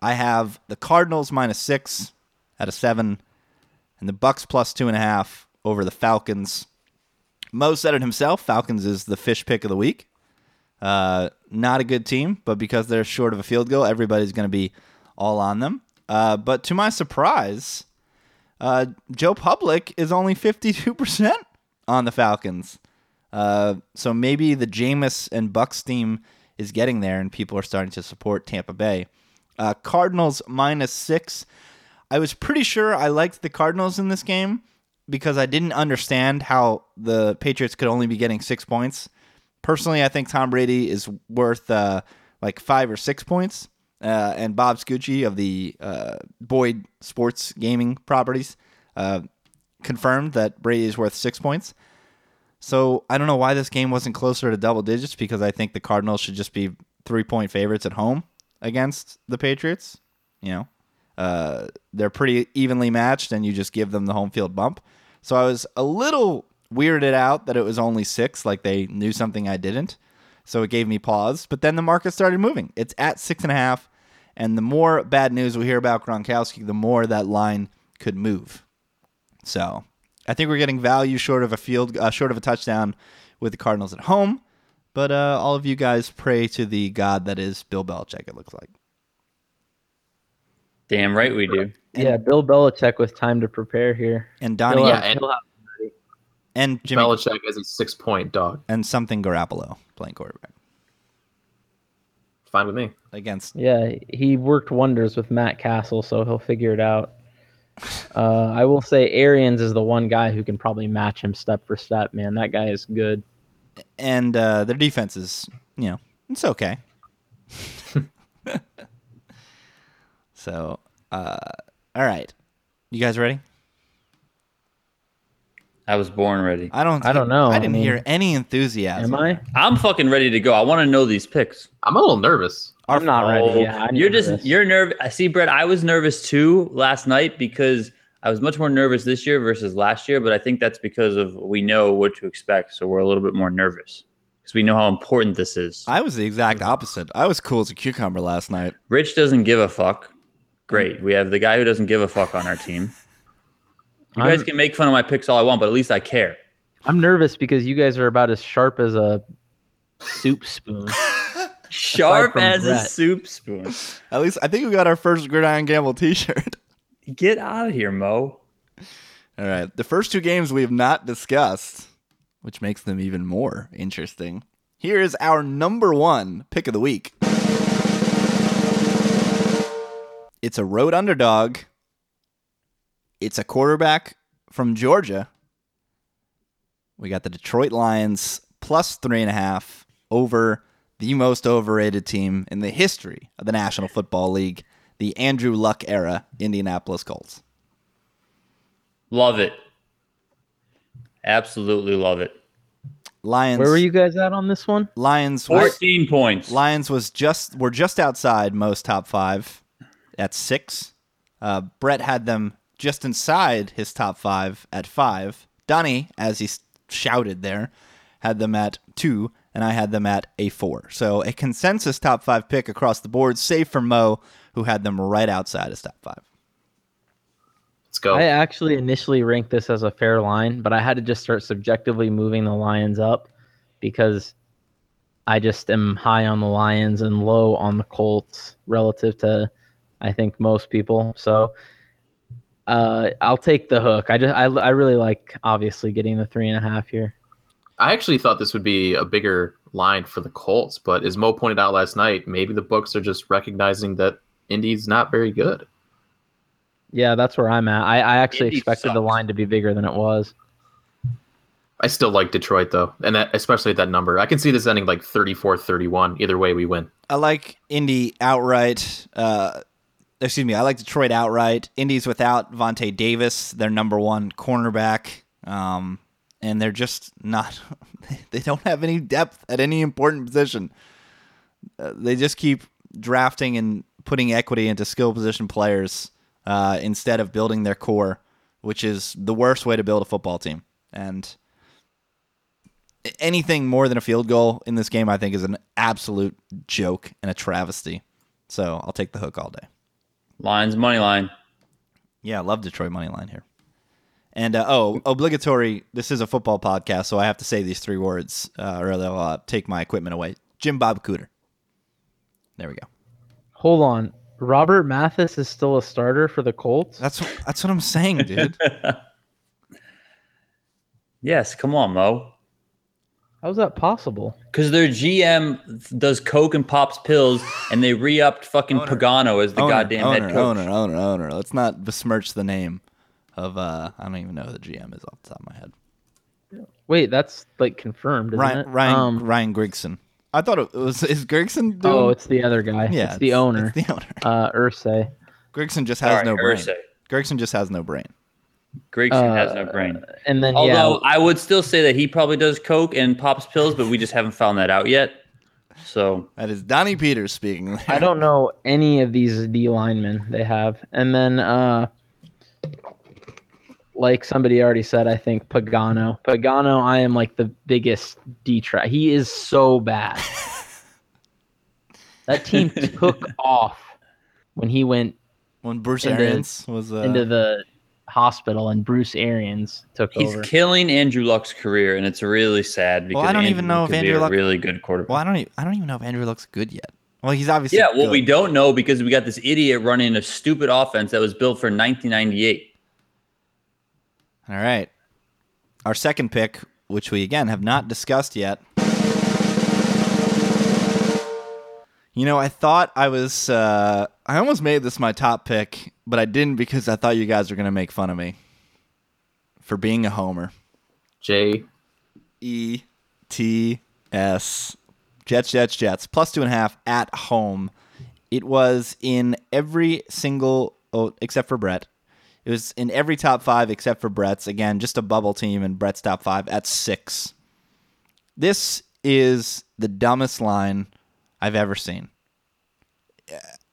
[SPEAKER 1] I have the Cardinals minus six at a seven, and the Bucks plus two and a half over the Falcons. Mo said it himself. Falcons is the fish pick of the week. Uh, not a good team, but because they're short of a field goal, everybody's going to be all on them. Uh, but to my surprise, uh, Joe Public is only 52% on the Falcons. Uh, so maybe the Jameis and Bucks team is getting there, and people are starting to support Tampa Bay. Uh, Cardinals minus six. I was pretty sure I liked the Cardinals in this game because I didn't understand how the Patriots could only be getting six points. Personally, I think Tom Brady is worth uh, like five or six points. Uh, and Bob Scucci of the uh, Boyd Sports Gaming Properties uh, confirmed that Brady is worth six points. So I don't know why this game wasn't closer to double digits because I think the Cardinals should just be three point favorites at home against the Patriots. You know, uh, they're pretty evenly matched, and you just give them the home field bump. So I was a little weirded out that it was only six, like they knew something I didn't. So it gave me pause. But then the market started moving. It's at six and a half, and the more bad news we hear about Gronkowski, the more that line could move. So I think we're getting value short of a field, uh, short of a touchdown with the Cardinals at home. But uh, all of you guys pray to the God that is Bill Belichick. It looks like.
[SPEAKER 4] Damn right we do.
[SPEAKER 3] yeah, Bill Belichick with time to prepare here.
[SPEAKER 1] And Donnie
[SPEAKER 3] He'll
[SPEAKER 2] Yeah,
[SPEAKER 3] have-
[SPEAKER 2] and-
[SPEAKER 3] he'll have-
[SPEAKER 1] and Jimmy
[SPEAKER 2] Belichick as a six point dog.
[SPEAKER 1] and something Garoppolo playing quarterback
[SPEAKER 2] Fine with me.
[SPEAKER 1] against.
[SPEAKER 3] yeah, he worked wonders with Matt Cassel, so he'll figure it out. [laughs] Uh, I will say Arians is the one guy who can probably match him step for step. Man, that guy is good.
[SPEAKER 1] and uh, their defense is, you know, it's okay. [laughs] so, uh, all right, you guys ready?
[SPEAKER 4] I was born ready.
[SPEAKER 1] I don't.
[SPEAKER 3] I don't know.
[SPEAKER 1] I
[SPEAKER 3] I
[SPEAKER 1] didn't
[SPEAKER 3] mean-
[SPEAKER 1] hear any enthusiasm.
[SPEAKER 3] Am I?
[SPEAKER 4] I'm fucking ready to go. I want to know these picks.
[SPEAKER 2] I'm a little nervous.
[SPEAKER 3] I'm not ready. Yeah, I'm
[SPEAKER 4] you're just you're nervous. I see, Brett. I was nervous too last night because I was much more nervous this year versus last year. But I think that's because of we know what to expect, so we're a little bit more nervous because we know how important this is.
[SPEAKER 1] I was the exact opposite. I was cool as a cucumber last night.
[SPEAKER 4] Rich doesn't give a fuck. Great, we have the guy who doesn't give a fuck on our team. You guys
[SPEAKER 3] I'm-
[SPEAKER 4] can make fun of my picks all I want, but at least I care.
[SPEAKER 3] I'm nervous because you guys are about as sharp as a soup spoon. [laughs]
[SPEAKER 4] Sharp
[SPEAKER 3] from
[SPEAKER 4] as a soup spoon.
[SPEAKER 1] At least I think we got our first Gridiron Gamble T-shirt. [laughs]
[SPEAKER 4] Get out of here, Mo.
[SPEAKER 1] All right, the first two games we have not discussed, which makes them even more interesting. Here is our number one pick of the week. It's a road underdog. It's a quarterback from Georgia. We got the Detroit Lions plus three and a half over the most overrated team in the history of the National Football League, the Andrew Luck era Indianapolis Colts.
[SPEAKER 4] Love it. Absolutely love it.
[SPEAKER 1] Lions.
[SPEAKER 3] Where were you guys at on this one?
[SPEAKER 1] Lions. Was,
[SPEAKER 4] 14 points.
[SPEAKER 1] Lions was just were just outside most top five at six. Uh, Brett had them just inside his top five at five. Donnie, as he shouted there, had them at two, and I had them at a four. So a consensus top five pick across the board, save for Mo, who had them right outside his top five.
[SPEAKER 2] Let's go.
[SPEAKER 3] I actually initially ranked this as a fair line, but I had to just start subjectively moving the Lions up because I just am high on the Lions and low on the Colts relative to I think most people. So uh, I'll take the hook. I just I, I really like obviously getting the three and a half here.
[SPEAKER 2] I actually thought this would be a bigger line for the Colts, but as Mo pointed out last night, maybe the books are just recognizing that Indy's not very good.
[SPEAKER 3] Yeah, that's where I'm at. I, I actually
[SPEAKER 4] Indy
[SPEAKER 3] expected the line to be bigger than it was.
[SPEAKER 2] I still like Detroit though, and that, especially that number. I can see this ending like 34-31. Either way, we win.
[SPEAKER 1] I like Indy outright. Uh, excuse me. I like Detroit outright. Indies without Vontae Davis, their number one cornerback, um, and they're just not. [laughs] They don't have any depth at any important position. Uh, they just keep drafting and putting equity into skill position players uh, instead of building their core, which is the worst way to build a football team. And anything more than a field goal in this game, I think, is an absolute joke and a travesty. So I'll take the hook all day.
[SPEAKER 4] Lions money line.
[SPEAKER 1] Yeah, I love Detroit money line here. And uh, oh, obligatory. This is a football podcast, so I have to say these three words, uh, or they'll uh, take my equipment away. Jim Bob Cooter. There we go.
[SPEAKER 3] Hold on. Robert Mathis is still a starter for the Colts.
[SPEAKER 1] That's that's what I'm saying, dude. [laughs]
[SPEAKER 4] Yes, come on, Mo.
[SPEAKER 3] How's that possible?
[SPEAKER 4] Because their GM does coke and pops pills, and they re-upped fucking
[SPEAKER 1] Owner.
[SPEAKER 4] Pagano as the
[SPEAKER 1] owner,
[SPEAKER 4] goddamn
[SPEAKER 1] owner,
[SPEAKER 4] head coach.
[SPEAKER 1] owner, owner, owner. Let's not besmirch the name of. uh I don't even know who the GM is off the top of my head.
[SPEAKER 3] Wait, that's like confirmed, isn't
[SPEAKER 1] Ryan
[SPEAKER 3] it?
[SPEAKER 1] Ryan
[SPEAKER 3] Um,
[SPEAKER 1] Ryan Grigson. I thought it was is Grigson. Doing,
[SPEAKER 3] oh, it's the other guy.
[SPEAKER 1] yeah,
[SPEAKER 3] it's the owner.
[SPEAKER 1] It's the owner.
[SPEAKER 3] uh, Irsay.
[SPEAKER 1] Grigson just has
[SPEAKER 4] Sorry,
[SPEAKER 1] no brain.
[SPEAKER 4] Irsay.
[SPEAKER 1] Grigson just has no brain.
[SPEAKER 4] Grigson has no
[SPEAKER 3] Uh,
[SPEAKER 4] brain.
[SPEAKER 3] And then
[SPEAKER 4] Although
[SPEAKER 3] yeah,
[SPEAKER 4] I would still say that he probably does coke and pops pills, but we just haven't found that out yet. So
[SPEAKER 1] That is Donnie Peters speaking. there. [laughs]
[SPEAKER 3] I don't know any of these D linemen they have. And then uh like somebody already said, I think Pagano. Pagano, I am like the biggest detract. He is so bad. that team [laughs] took off when he went
[SPEAKER 1] when Bruce
[SPEAKER 3] into-
[SPEAKER 1] Arians was uh,
[SPEAKER 3] into the hospital and Bruce Arians took
[SPEAKER 4] he's
[SPEAKER 3] over.
[SPEAKER 4] He's killing Andrew Luck's career, and it's really sad because
[SPEAKER 1] I don't
[SPEAKER 4] Andrew
[SPEAKER 1] even know if
[SPEAKER 4] could be
[SPEAKER 1] Andrew
[SPEAKER 4] a
[SPEAKER 1] Luck-
[SPEAKER 4] really good quarterback.
[SPEAKER 1] Well, I don't. Even, I don't even know if Andrew Luck's good yet. Well, he's obviously.
[SPEAKER 4] Yeah, well,
[SPEAKER 1] good.
[SPEAKER 4] we don't know because we got this idiot running a stupid offense that was built for 1998.
[SPEAKER 1] All right. Our second pick, which we again have not discussed yet. You know, I thought I was. Uh, I almost made this my top pick, but I didn't because I thought you guys were going to make fun of me for being a homer.
[SPEAKER 2] Jay,
[SPEAKER 1] E T S Jets, Jets, Jets, plus two and a half at home. It was in every single, oh, except for Brett. It was in every top five except for Brett's. Again, just a bubble team in Brett's top five at six. This is the dumbest line I've ever seen.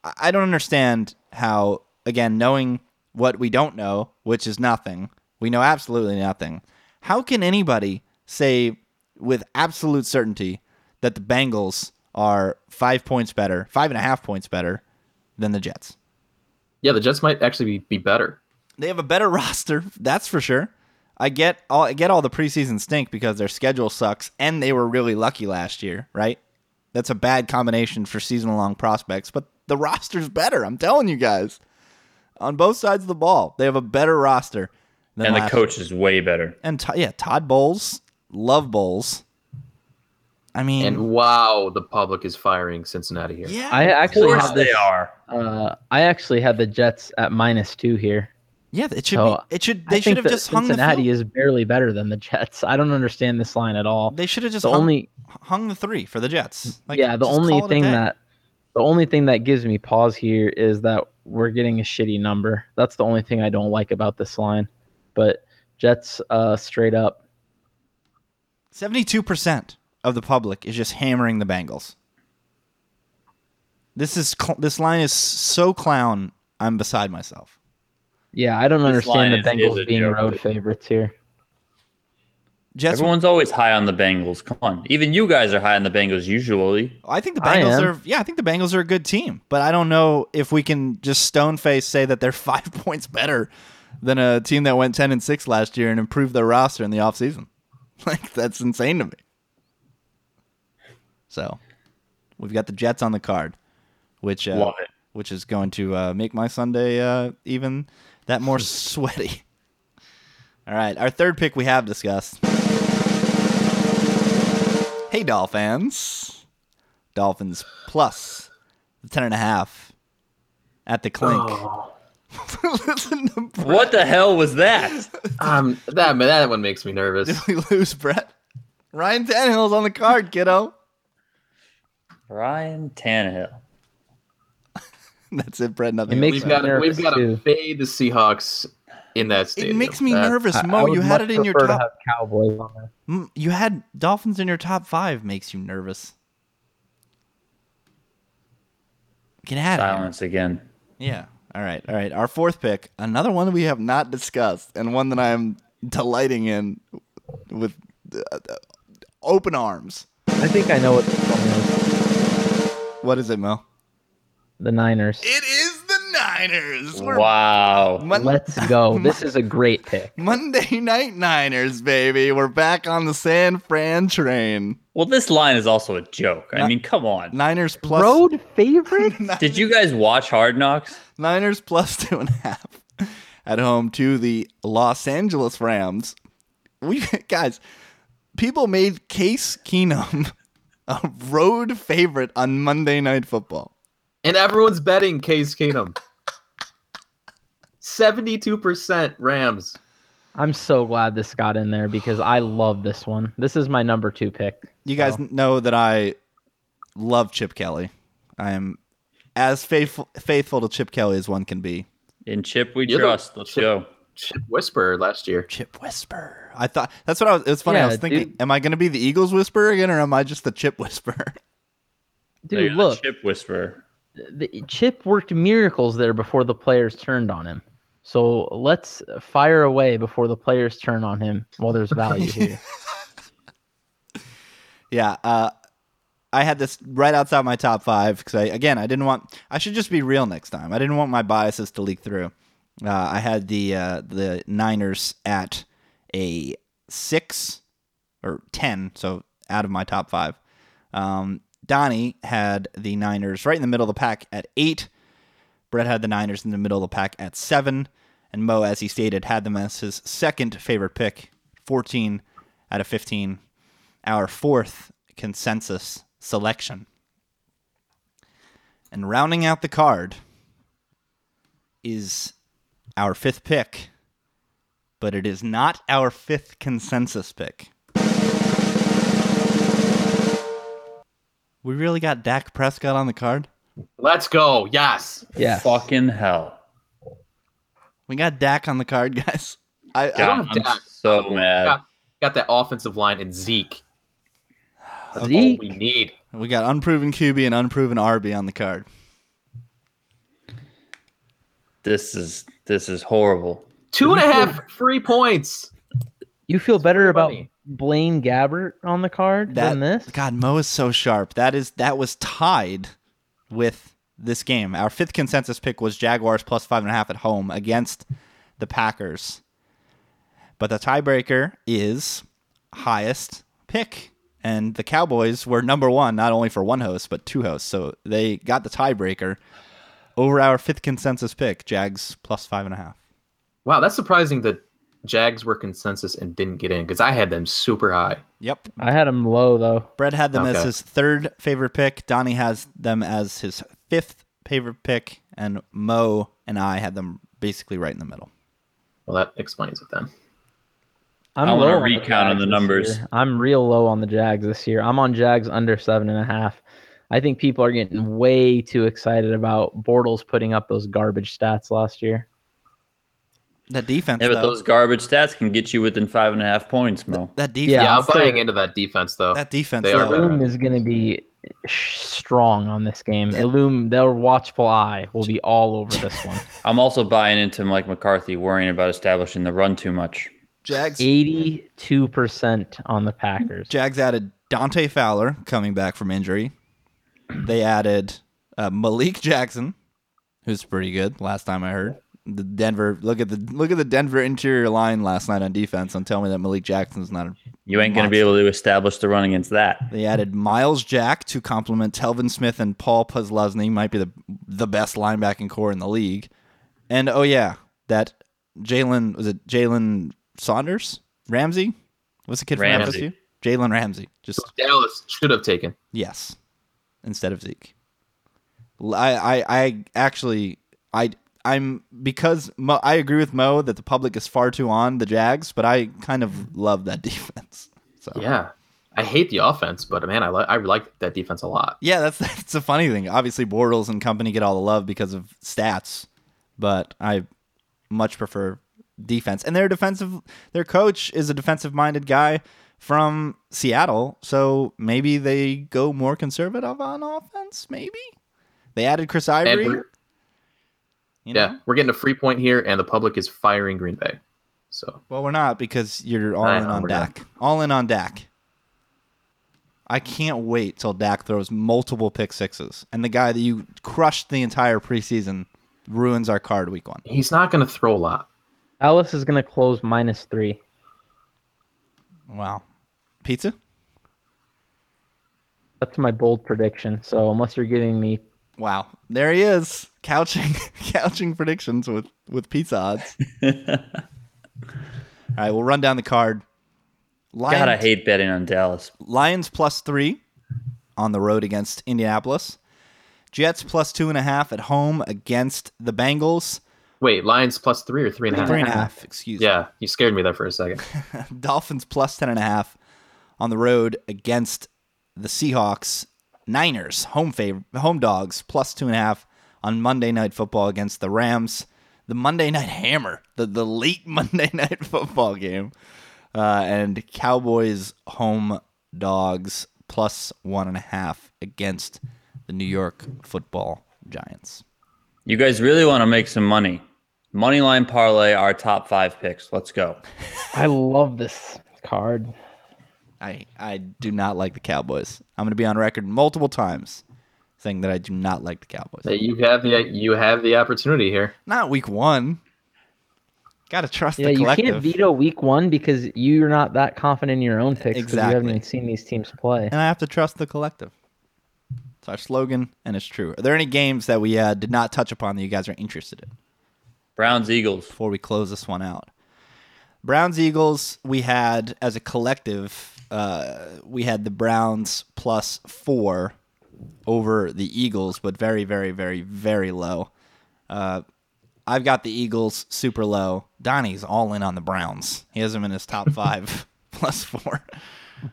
[SPEAKER 1] I don't understand how, again, knowing what we don't know, which is nothing, we know absolutely nothing. How can anybody say with absolute certainty that the Bengals are five points better, five and a half points better than the Jets?
[SPEAKER 2] yeah, the Jets might actually be, be better.
[SPEAKER 1] They have a better [laughs] roster, that's for sure. I get all I get all the preseason stink because their schedule sucks and they were really lucky last year, right? that's a bad combination for season long prospects, but the roster's better. I'm telling you guys. On both sides of the ball, they have a better roster than
[SPEAKER 4] and the
[SPEAKER 1] last
[SPEAKER 4] coach is way better.
[SPEAKER 1] And Todd- yeah, Todd Bowles, love Bowles. I mean,
[SPEAKER 2] And wow, the public is firing Cincinnati here.
[SPEAKER 1] yeah,
[SPEAKER 3] I
[SPEAKER 4] Of
[SPEAKER 3] actually
[SPEAKER 4] course
[SPEAKER 3] had this.
[SPEAKER 4] they are.
[SPEAKER 3] Uh, I actually had the Jets at minus two here.
[SPEAKER 1] yeah, it should
[SPEAKER 3] So,
[SPEAKER 1] be. It should.
[SPEAKER 3] I
[SPEAKER 1] They should have just hung the.
[SPEAKER 3] Cincinnati
[SPEAKER 1] field.
[SPEAKER 3] is barely better than the Jets. I don't understand this line at all.
[SPEAKER 1] They should have just
[SPEAKER 3] The
[SPEAKER 1] hung,
[SPEAKER 3] only
[SPEAKER 1] hung the three for the Jets. Like,
[SPEAKER 3] yeah, the only
[SPEAKER 1] call it a
[SPEAKER 3] thing that the only thing that gives me pause here is that we're getting a shitty number. That's the only thing I don't like about this line. But Jets uh straight up.
[SPEAKER 1] Seventy-two percent of the public is just hammering the Bengals. This is cl- this line is so clown. I'm beside myself.
[SPEAKER 3] Yeah, I don't
[SPEAKER 4] This
[SPEAKER 3] understand the
[SPEAKER 4] is- is
[SPEAKER 3] Bengals being
[SPEAKER 4] joke.
[SPEAKER 3] road favorites here.
[SPEAKER 1] Jets.
[SPEAKER 4] Everyone's always high on the Bengals. Come on, even you guys are high on the Bengals usually.
[SPEAKER 1] I think the Bengals are. Yeah, I think the Bengals are a good team, but I don't know if we can just stone face say that they're [laughs] five points better than a team that went ten and six last year and improved their roster in the offseason. [laughs] Like that's insane to me. So, we've got the Jets on the card, which uh,
[SPEAKER 4] Love it.
[SPEAKER 1] which is going to uh, make my Sunday uh, even that more [laughs] sweaty. All right, our third pick we have discussed. Hey, Dolphins. Dolphins plus the ten and a half at the clink. Listen.
[SPEAKER 4] What the hell was that?
[SPEAKER 2] Um, that that one makes me nervous.
[SPEAKER 1] Did we lose, Brett? Ryan Tannehill's on the card, kiddo.
[SPEAKER 4] Ryan Tannehill. [laughs]
[SPEAKER 1] That's it, Brett. Nothing.
[SPEAKER 3] It makes
[SPEAKER 2] We've
[SPEAKER 3] me
[SPEAKER 2] got to,
[SPEAKER 3] nervous,
[SPEAKER 2] we've got to fade the Seahawks in that
[SPEAKER 1] it makes me
[SPEAKER 2] That-
[SPEAKER 1] nervous,
[SPEAKER 3] I- I
[SPEAKER 1] Mo.
[SPEAKER 3] would
[SPEAKER 1] You had it in your
[SPEAKER 3] prefer to
[SPEAKER 1] top.
[SPEAKER 3] have Cowboys on there.
[SPEAKER 1] You had Dolphins in your top five. Makes you nervous. Get out of here.
[SPEAKER 4] Silence again.
[SPEAKER 1] Yeah. All right. All right. Our fourth pick, another one that we have not discussed, and one that I'm delighting in with uh, uh, open arms.
[SPEAKER 3] I think I know what this is.
[SPEAKER 1] What is it, Mel?
[SPEAKER 3] The Niners.
[SPEAKER 1] It is the Niners. We're
[SPEAKER 4] Wow.
[SPEAKER 1] Mon-
[SPEAKER 3] Let's go. This is a great pick. [laughs]
[SPEAKER 1] Monday Night Niners, baby. We're back on the San Fran train.
[SPEAKER 4] Well, this line is also a joke. I mean, come on.
[SPEAKER 1] Niners plus
[SPEAKER 3] Road [laughs] favorite?
[SPEAKER 4] Did you guys watch Hard Knocks?
[SPEAKER 1] Niners plus two and a half at home to the Los Angeles Rams. We [laughs] guys, people made Case Keenum a road favorite on Monday Night Football.
[SPEAKER 2] and everyone's betting Case Keenum. Seventy-two percent Rams.
[SPEAKER 3] I'm so glad this got in there because I love this one. This is my number two pick.
[SPEAKER 1] You guys
[SPEAKER 3] So,
[SPEAKER 1] know that I love Chip Kelly. I am as faithful faithful to Chip Kelly as one can be.
[SPEAKER 4] In Chip, we
[SPEAKER 2] You're the-
[SPEAKER 4] trust. Let's
[SPEAKER 2] Chip-
[SPEAKER 4] go.
[SPEAKER 2] Chip Whisperer last year.
[SPEAKER 1] Chip Whisper. I thought that's what I was. It was funny. I was thinking,
[SPEAKER 3] dude.
[SPEAKER 1] am I going to be the Eagles Whisperer again, or am I just the Chip Whisperer? [laughs]
[SPEAKER 3] dude,
[SPEAKER 4] You're the
[SPEAKER 3] look,
[SPEAKER 4] Chip Whisperer.
[SPEAKER 3] the, Chip worked miracles there before the players turned on him. So let's fire away before the players turn on him while there's value here. [laughs]
[SPEAKER 1] Yeah, uh, I had this right outside my top five because I again I didn't want I should just be real next time. I didn't want my biases to leak through. Uh, I had the uh, the Niners at a six or ten, so out of my top five. Um, Donnie had the Niners right in the middle of the pack at eight. Brett had the Niners in the middle of the pack at seven, and Mo, as he stated, had them as his second favorite pick, fourteen out of fifteen our fourth consensus selection. And rounding out the card is our fifth pick, but it is not our fifth consensus pick. We really got Dak Prescott on the card?
[SPEAKER 2] Let's go. Yes.
[SPEAKER 3] Yeah.
[SPEAKER 4] Fucking hell.
[SPEAKER 1] We got Dak on the card, [laughs] guys. I, I
[SPEAKER 4] God,
[SPEAKER 2] don't
[SPEAKER 4] I'm
[SPEAKER 2] doubt-
[SPEAKER 4] so mad.
[SPEAKER 2] Got, got that offensive line and Zeke. That's
[SPEAKER 3] Zeke?
[SPEAKER 2] all we need.
[SPEAKER 1] we got unproven QB and unproven RB on the card.
[SPEAKER 4] This is this is horrible.
[SPEAKER 2] Two and a half free points.
[SPEAKER 3] You feel better about
[SPEAKER 2] money.
[SPEAKER 3] Blaine Gabbert on the card
[SPEAKER 1] That
[SPEAKER 3] than this?
[SPEAKER 1] God, Mo is so sharp. That is that was tied with this game. Our fifth consensus pick was Jaguars plus five and a half at home against the Packers. But the tiebreaker is highest pick. And the Cowboys were number one, not only for one host, but two hosts. So they got the tiebreaker over our fifth consensus pick, Jags plus five and a half.
[SPEAKER 2] Wow, that's surprising that Jags were consensus and didn't get in because I had them super high.
[SPEAKER 1] Yep.
[SPEAKER 3] I had them low though.
[SPEAKER 1] Brett had them as his third favorite pick. Donnie has them as his fifth favorite pick. And Mo and I had them basically right in the middle.
[SPEAKER 2] Well, that explains it then.
[SPEAKER 3] I'm
[SPEAKER 4] I want a
[SPEAKER 3] low on
[SPEAKER 4] recount on the
[SPEAKER 3] this
[SPEAKER 4] numbers.
[SPEAKER 3] I'm real low on the Jags this year. I'm on Jags under seven and a half. I think people are getting way too excited about Bortles putting up those garbage stats last year.
[SPEAKER 1] That defense,
[SPEAKER 4] Yeah, but
[SPEAKER 1] though,
[SPEAKER 4] those garbage stats can get you within five and a half points, Mo.
[SPEAKER 1] that defense,
[SPEAKER 3] Yeah,
[SPEAKER 2] Yeah,
[SPEAKER 3] I'll
[SPEAKER 2] I'm buying into that defense though.
[SPEAKER 1] that defense,
[SPEAKER 2] They are
[SPEAKER 1] though,
[SPEAKER 2] better.
[SPEAKER 3] Is going to be strong on this game. Illume, their watchful eye will be all over this one. [laughs]
[SPEAKER 4] I'm also buying into Mike McCarthy, worrying about establishing the run too much.
[SPEAKER 1] Jags,
[SPEAKER 3] 82% on the Packers.
[SPEAKER 1] Jags added Dante Fowler coming back from injury. They added uh, Malik Jackson, who's pretty good. Last time I heard, the Denver look at the look at the Denver interior line last night on defense, and tell me that Malik Jackson's not. A,
[SPEAKER 4] You ain't going to be able to establish the run against that.
[SPEAKER 1] they added Myles Jack to complement Telvin Smith and Paul Puzlesny, might be the the best linebacking core in the league. And oh yeah, that Jalen was it Jalen Saunders Ramsey? What's the kid from
[SPEAKER 4] Ramsey.
[SPEAKER 1] FSU? Jalen Ramsey. Just
[SPEAKER 2] Dallas should have taken.
[SPEAKER 1] Yes, instead of Zeke. I, I, I actually, I, I'm because Mo, I agree with Mo that the public is far too on the Jags, but I kind of love that [laughs] defense. So
[SPEAKER 2] Yeah, I hate the offense, but man, I like I like that defense a lot.
[SPEAKER 1] yeah, that's [laughs] that's a funny thing. Obviously, Bortles and company get all the love because of stats, but I much prefer defense. And their defensive, their coach is a defensive-minded guy from Seattle, so maybe they go more conservative on offense. Maybe they added Chris Ivory.
[SPEAKER 2] we're,
[SPEAKER 1] you know?
[SPEAKER 2] yeah, we're getting a free point here, and the public is firing Green Bay. So
[SPEAKER 1] Well, we're not because you're all
[SPEAKER 2] I
[SPEAKER 1] in
[SPEAKER 2] know,
[SPEAKER 1] on
[SPEAKER 2] we're
[SPEAKER 1] Dak. All in on Dak. I can't wait till Dak throws multiple pick sixes, and the guy that you crushed the entire preseason ruins our card week one.
[SPEAKER 2] he's not going to throw a lot.
[SPEAKER 3] Alice is going to close minus three.
[SPEAKER 1] Wow. Pizza?
[SPEAKER 3] That's my bold prediction. So unless you're giving me
[SPEAKER 1] Wow. There he is. Couching [laughs] couching predictions with, with pizza odds. [laughs] All right, we'll run down the card. Lions,
[SPEAKER 4] God, I hate betting on Dallas.
[SPEAKER 1] Lions plus three on the road against Indianapolis. Jets plus two and a half at home against the Bengals.
[SPEAKER 2] Wait, Lions plus three or three and a half?
[SPEAKER 1] Three and a half, excuse me.
[SPEAKER 2] Yeah, you scared me there for a second. [laughs]
[SPEAKER 1] Dolphins plus ten and a half on the road against the Seahawks. Niners home fav- home dogs plus two and a half on Monday Night Football against the Rams. The Monday Night Hammer, the the late [laughs] Monday Night Football game, uh, and Cowboys home dogs plus one and a half against the New York Football Giants.
[SPEAKER 4] You guys really want to make some money. Moneyline parlay, our top five picks. Let's go. [laughs]
[SPEAKER 3] I love this card.
[SPEAKER 1] I I do not like the Cowboys. I'm going to be on record multiple times saying that I do not like the Cowboys.
[SPEAKER 2] Hey, you have the you have the opportunity here.
[SPEAKER 1] Not week one. Got to trust
[SPEAKER 3] Yeah,
[SPEAKER 1] the
[SPEAKER 3] you
[SPEAKER 1] collective.
[SPEAKER 3] can't veto week one because you're not that confident in your own picks because you haven't even seen these teams play.
[SPEAKER 1] and I have to trust the collective. It's our slogan, and it's true. Are there any games that we uh, did not touch upon that you guys are interested in
[SPEAKER 4] Browns, Eagles.
[SPEAKER 1] before we close this one out? Browns Eagles. We had as a collective. Uh, we had the Browns plus four over the Eagles, but very, very, very, very low. Uh, I've got the Eagles super low. Donnie's all in on the Browns. He has them in his top five [laughs] [laughs] plus four.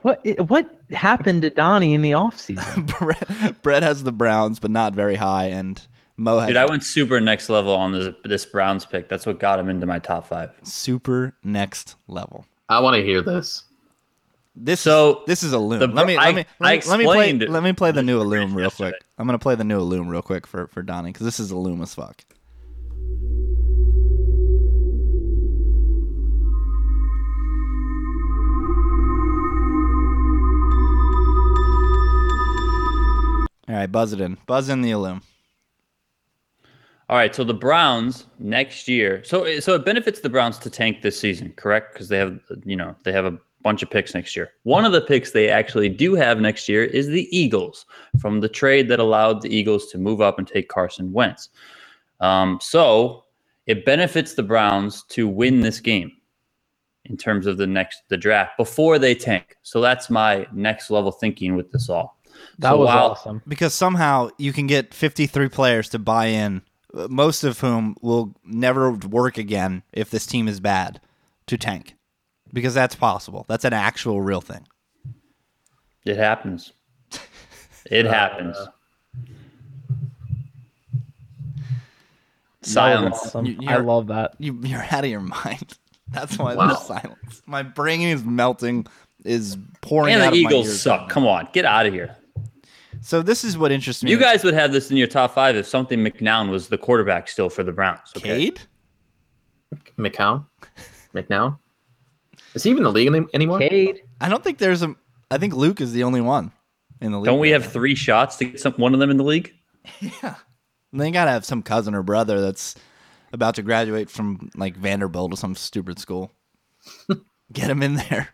[SPEAKER 3] What what happened to Donnie in the offseason? [laughs]
[SPEAKER 1] Brett, Brett has the Browns, but not very high, and Mo has
[SPEAKER 4] Dude, I went super next level on this this Browns pick. That's what got him into my top five.
[SPEAKER 1] super next level.
[SPEAKER 2] I want to hear this.
[SPEAKER 1] This
[SPEAKER 4] So,
[SPEAKER 1] this is a loom.
[SPEAKER 4] the
[SPEAKER 1] let me let me let me, let me play let me play the new loom real
[SPEAKER 4] yesterday.
[SPEAKER 1] quick. I'm gonna play the new loom real quick for for Donnie because this is a loom as fuck. All right, buzz it in. Buzz in the loom.
[SPEAKER 4] All right, so the Browns next year. So so it benefits the Browns to tank this season, correct? Because they have you know they have a bunch of picks next year. One of the picks they actually do have next year is the Eagles from the trade that allowed the Eagles to move up and take Carson Wentz. Um, so it benefits the Browns to win this game in terms of the next the draft before they tank. So that's my next level thinking with this all.
[SPEAKER 3] That
[SPEAKER 4] So
[SPEAKER 3] was
[SPEAKER 4] while-
[SPEAKER 3] awesome.
[SPEAKER 1] because somehow you can get 53 players to buy in, uh, most of whom will never work again if this team is bad to tank. Because that's possible. That's an actual real thing.
[SPEAKER 4] It happens. [laughs] It happens.
[SPEAKER 3] That
[SPEAKER 4] Silence.
[SPEAKER 3] awesome.
[SPEAKER 1] You-
[SPEAKER 3] I love that.
[SPEAKER 1] You, you're out of your mind. [laughs] That's why
[SPEAKER 2] Wow.
[SPEAKER 1] there's silence. My brain is melting, is pouring
[SPEAKER 4] And
[SPEAKER 1] out
[SPEAKER 4] the
[SPEAKER 1] of my
[SPEAKER 4] Eagles
[SPEAKER 1] ears.
[SPEAKER 4] suck. Come on, get out of here.
[SPEAKER 1] So this is what interests me.
[SPEAKER 4] You guys would have this in your top five if something McNown was the quarterback still for the Browns. Okay?
[SPEAKER 1] Cade?
[SPEAKER 2] McCown, [laughs] McNown. Is he even in the league anymore?
[SPEAKER 3] Cade.
[SPEAKER 1] I don't think there's a. I think Luke is the only one in the league.
[SPEAKER 4] Don't we have three shots to get some, one of them in the league? [laughs]
[SPEAKER 1] now. They gotta have some cousin or brother that's about to graduate from like Vanderbilt or some stupid school. [laughs] Get him in there.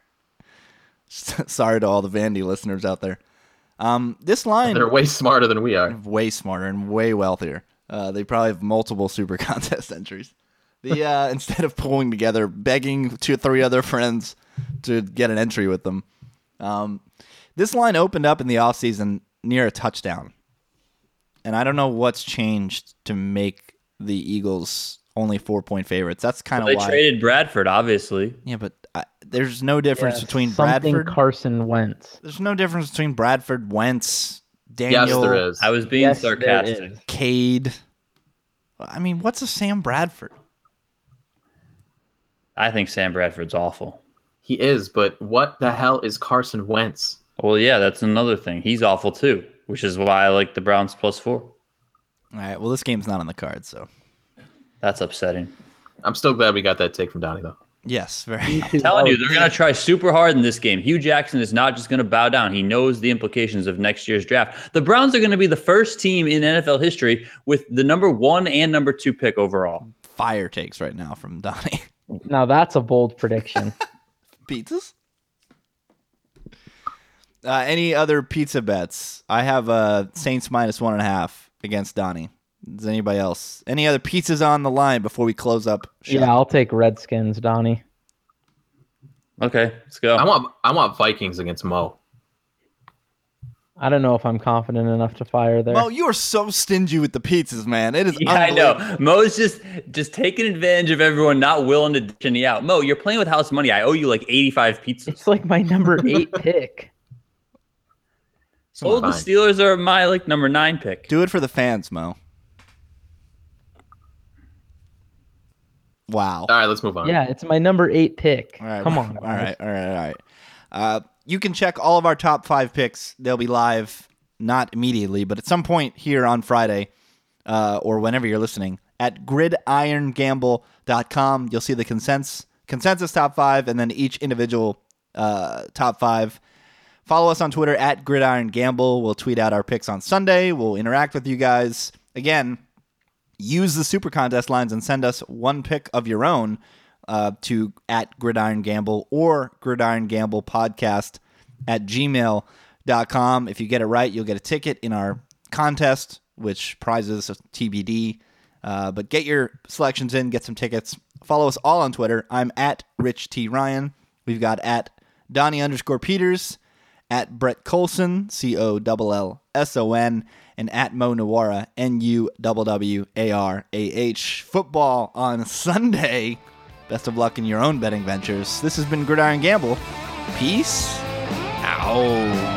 [SPEAKER 1] [laughs] Sorry to all the Vandy listeners out there. Um, this line
[SPEAKER 2] They're way smarter than we are.
[SPEAKER 1] way smarter and way wealthier. Uh, they probably have multiple super contest entries. The uh, [laughs] instead of pulling together, begging two or three other friends to get an entry with them. Um, this line opened up in the offseason near a touchdown. And I don't know what's changed to make the Eagles only four point favorites. That's kind of
[SPEAKER 4] They
[SPEAKER 1] why.
[SPEAKER 4] traded Bradford, obviously.
[SPEAKER 1] yeah, but I, there's no difference
[SPEAKER 3] Yeah,
[SPEAKER 1] between
[SPEAKER 3] something
[SPEAKER 1] Bradford.
[SPEAKER 3] Carson Wentz.
[SPEAKER 1] there's no difference between Bradford, Wentz, Daniel,
[SPEAKER 2] Yes, there is.
[SPEAKER 4] I was being
[SPEAKER 3] Yes,
[SPEAKER 4] sarcastic.
[SPEAKER 3] is.
[SPEAKER 1] Cade. I mean, what's a Sam Bradford?
[SPEAKER 4] I think Sam Bradford's awful.
[SPEAKER 2] He is, but what the hell is Carson Wentz?
[SPEAKER 4] Well, yeah, that's another thing. He's awful too, which is why I like the Browns plus four.
[SPEAKER 1] All right. Well, this game's not on the card, so
[SPEAKER 4] That's upsetting.
[SPEAKER 2] I'm still glad we got that take from Donnie though.
[SPEAKER 1] yes, very.
[SPEAKER 4] I'm telling you, they're going to try super hard in this game. Hue Jackson is not just going to bow down. He knows the implications of next year's draft. The Browns are going to be the first team in NFL history with the number one and number two pick overall.
[SPEAKER 1] fire takes right now from Donnie. [laughs]
[SPEAKER 3] Now that's a bold prediction. [laughs]
[SPEAKER 1] Pizzas. Uh, any other pizza bets? I have uh, Saints minus one and a half against Donnie. Does anybody else? Any other pizzas on the line before we close up? shop?
[SPEAKER 3] yeah, I'll take Redskins, Donnie.
[SPEAKER 4] Okay, let's go.
[SPEAKER 2] I want I want Vikings against Mo.
[SPEAKER 3] I don't know if I'm confident enough to fire there.
[SPEAKER 1] Mo, you are so stingy with the pizzas, man. It is. [laughs]
[SPEAKER 4] Yeah, I know. Mo's just just taking advantage of everyone not willing to dish any out. Mo, you're playing with house money. I owe you like 85 pizzas.
[SPEAKER 3] it's like my number eight [laughs] pick.
[SPEAKER 4] Oh, the Steelers are my like number nine pick.
[SPEAKER 1] Do it for the fans, Mo. Wow.
[SPEAKER 2] All right, let's move on.
[SPEAKER 3] Yeah, it's my number eight pick.
[SPEAKER 1] All right.
[SPEAKER 3] Come on. [laughs]
[SPEAKER 1] All
[SPEAKER 3] guys.
[SPEAKER 1] right. All right. All right. Uh, you can check all of our top five picks. They'll be live not immediately, but at some point here on Friday uh, or whenever you're listening at gridirongamble.com. You'll see the consensus consensus top five and then each individual uh, top five. Follow us on Twitter at gridirongamble. We'll tweet out our picks on Sunday. We'll interact with you guys. Again, use the super contest lines and send us one pick of your own uh, to at gridiron gamble or gridiron gamble podcast at gmail.com if you get it right you'll get a ticket in our contest which prizes tbd uh, but get your selections in get some tickets. Follow us all on twitter. I'm at rich t ryan. We've got at donnie underscore peters at Brett Collson, C O L L S O N, and at Mo Nawara, N U W W A R A H. Football on Sunday. Best of luck in your own betting ventures. This has been Gridiron Gamble. Peace out.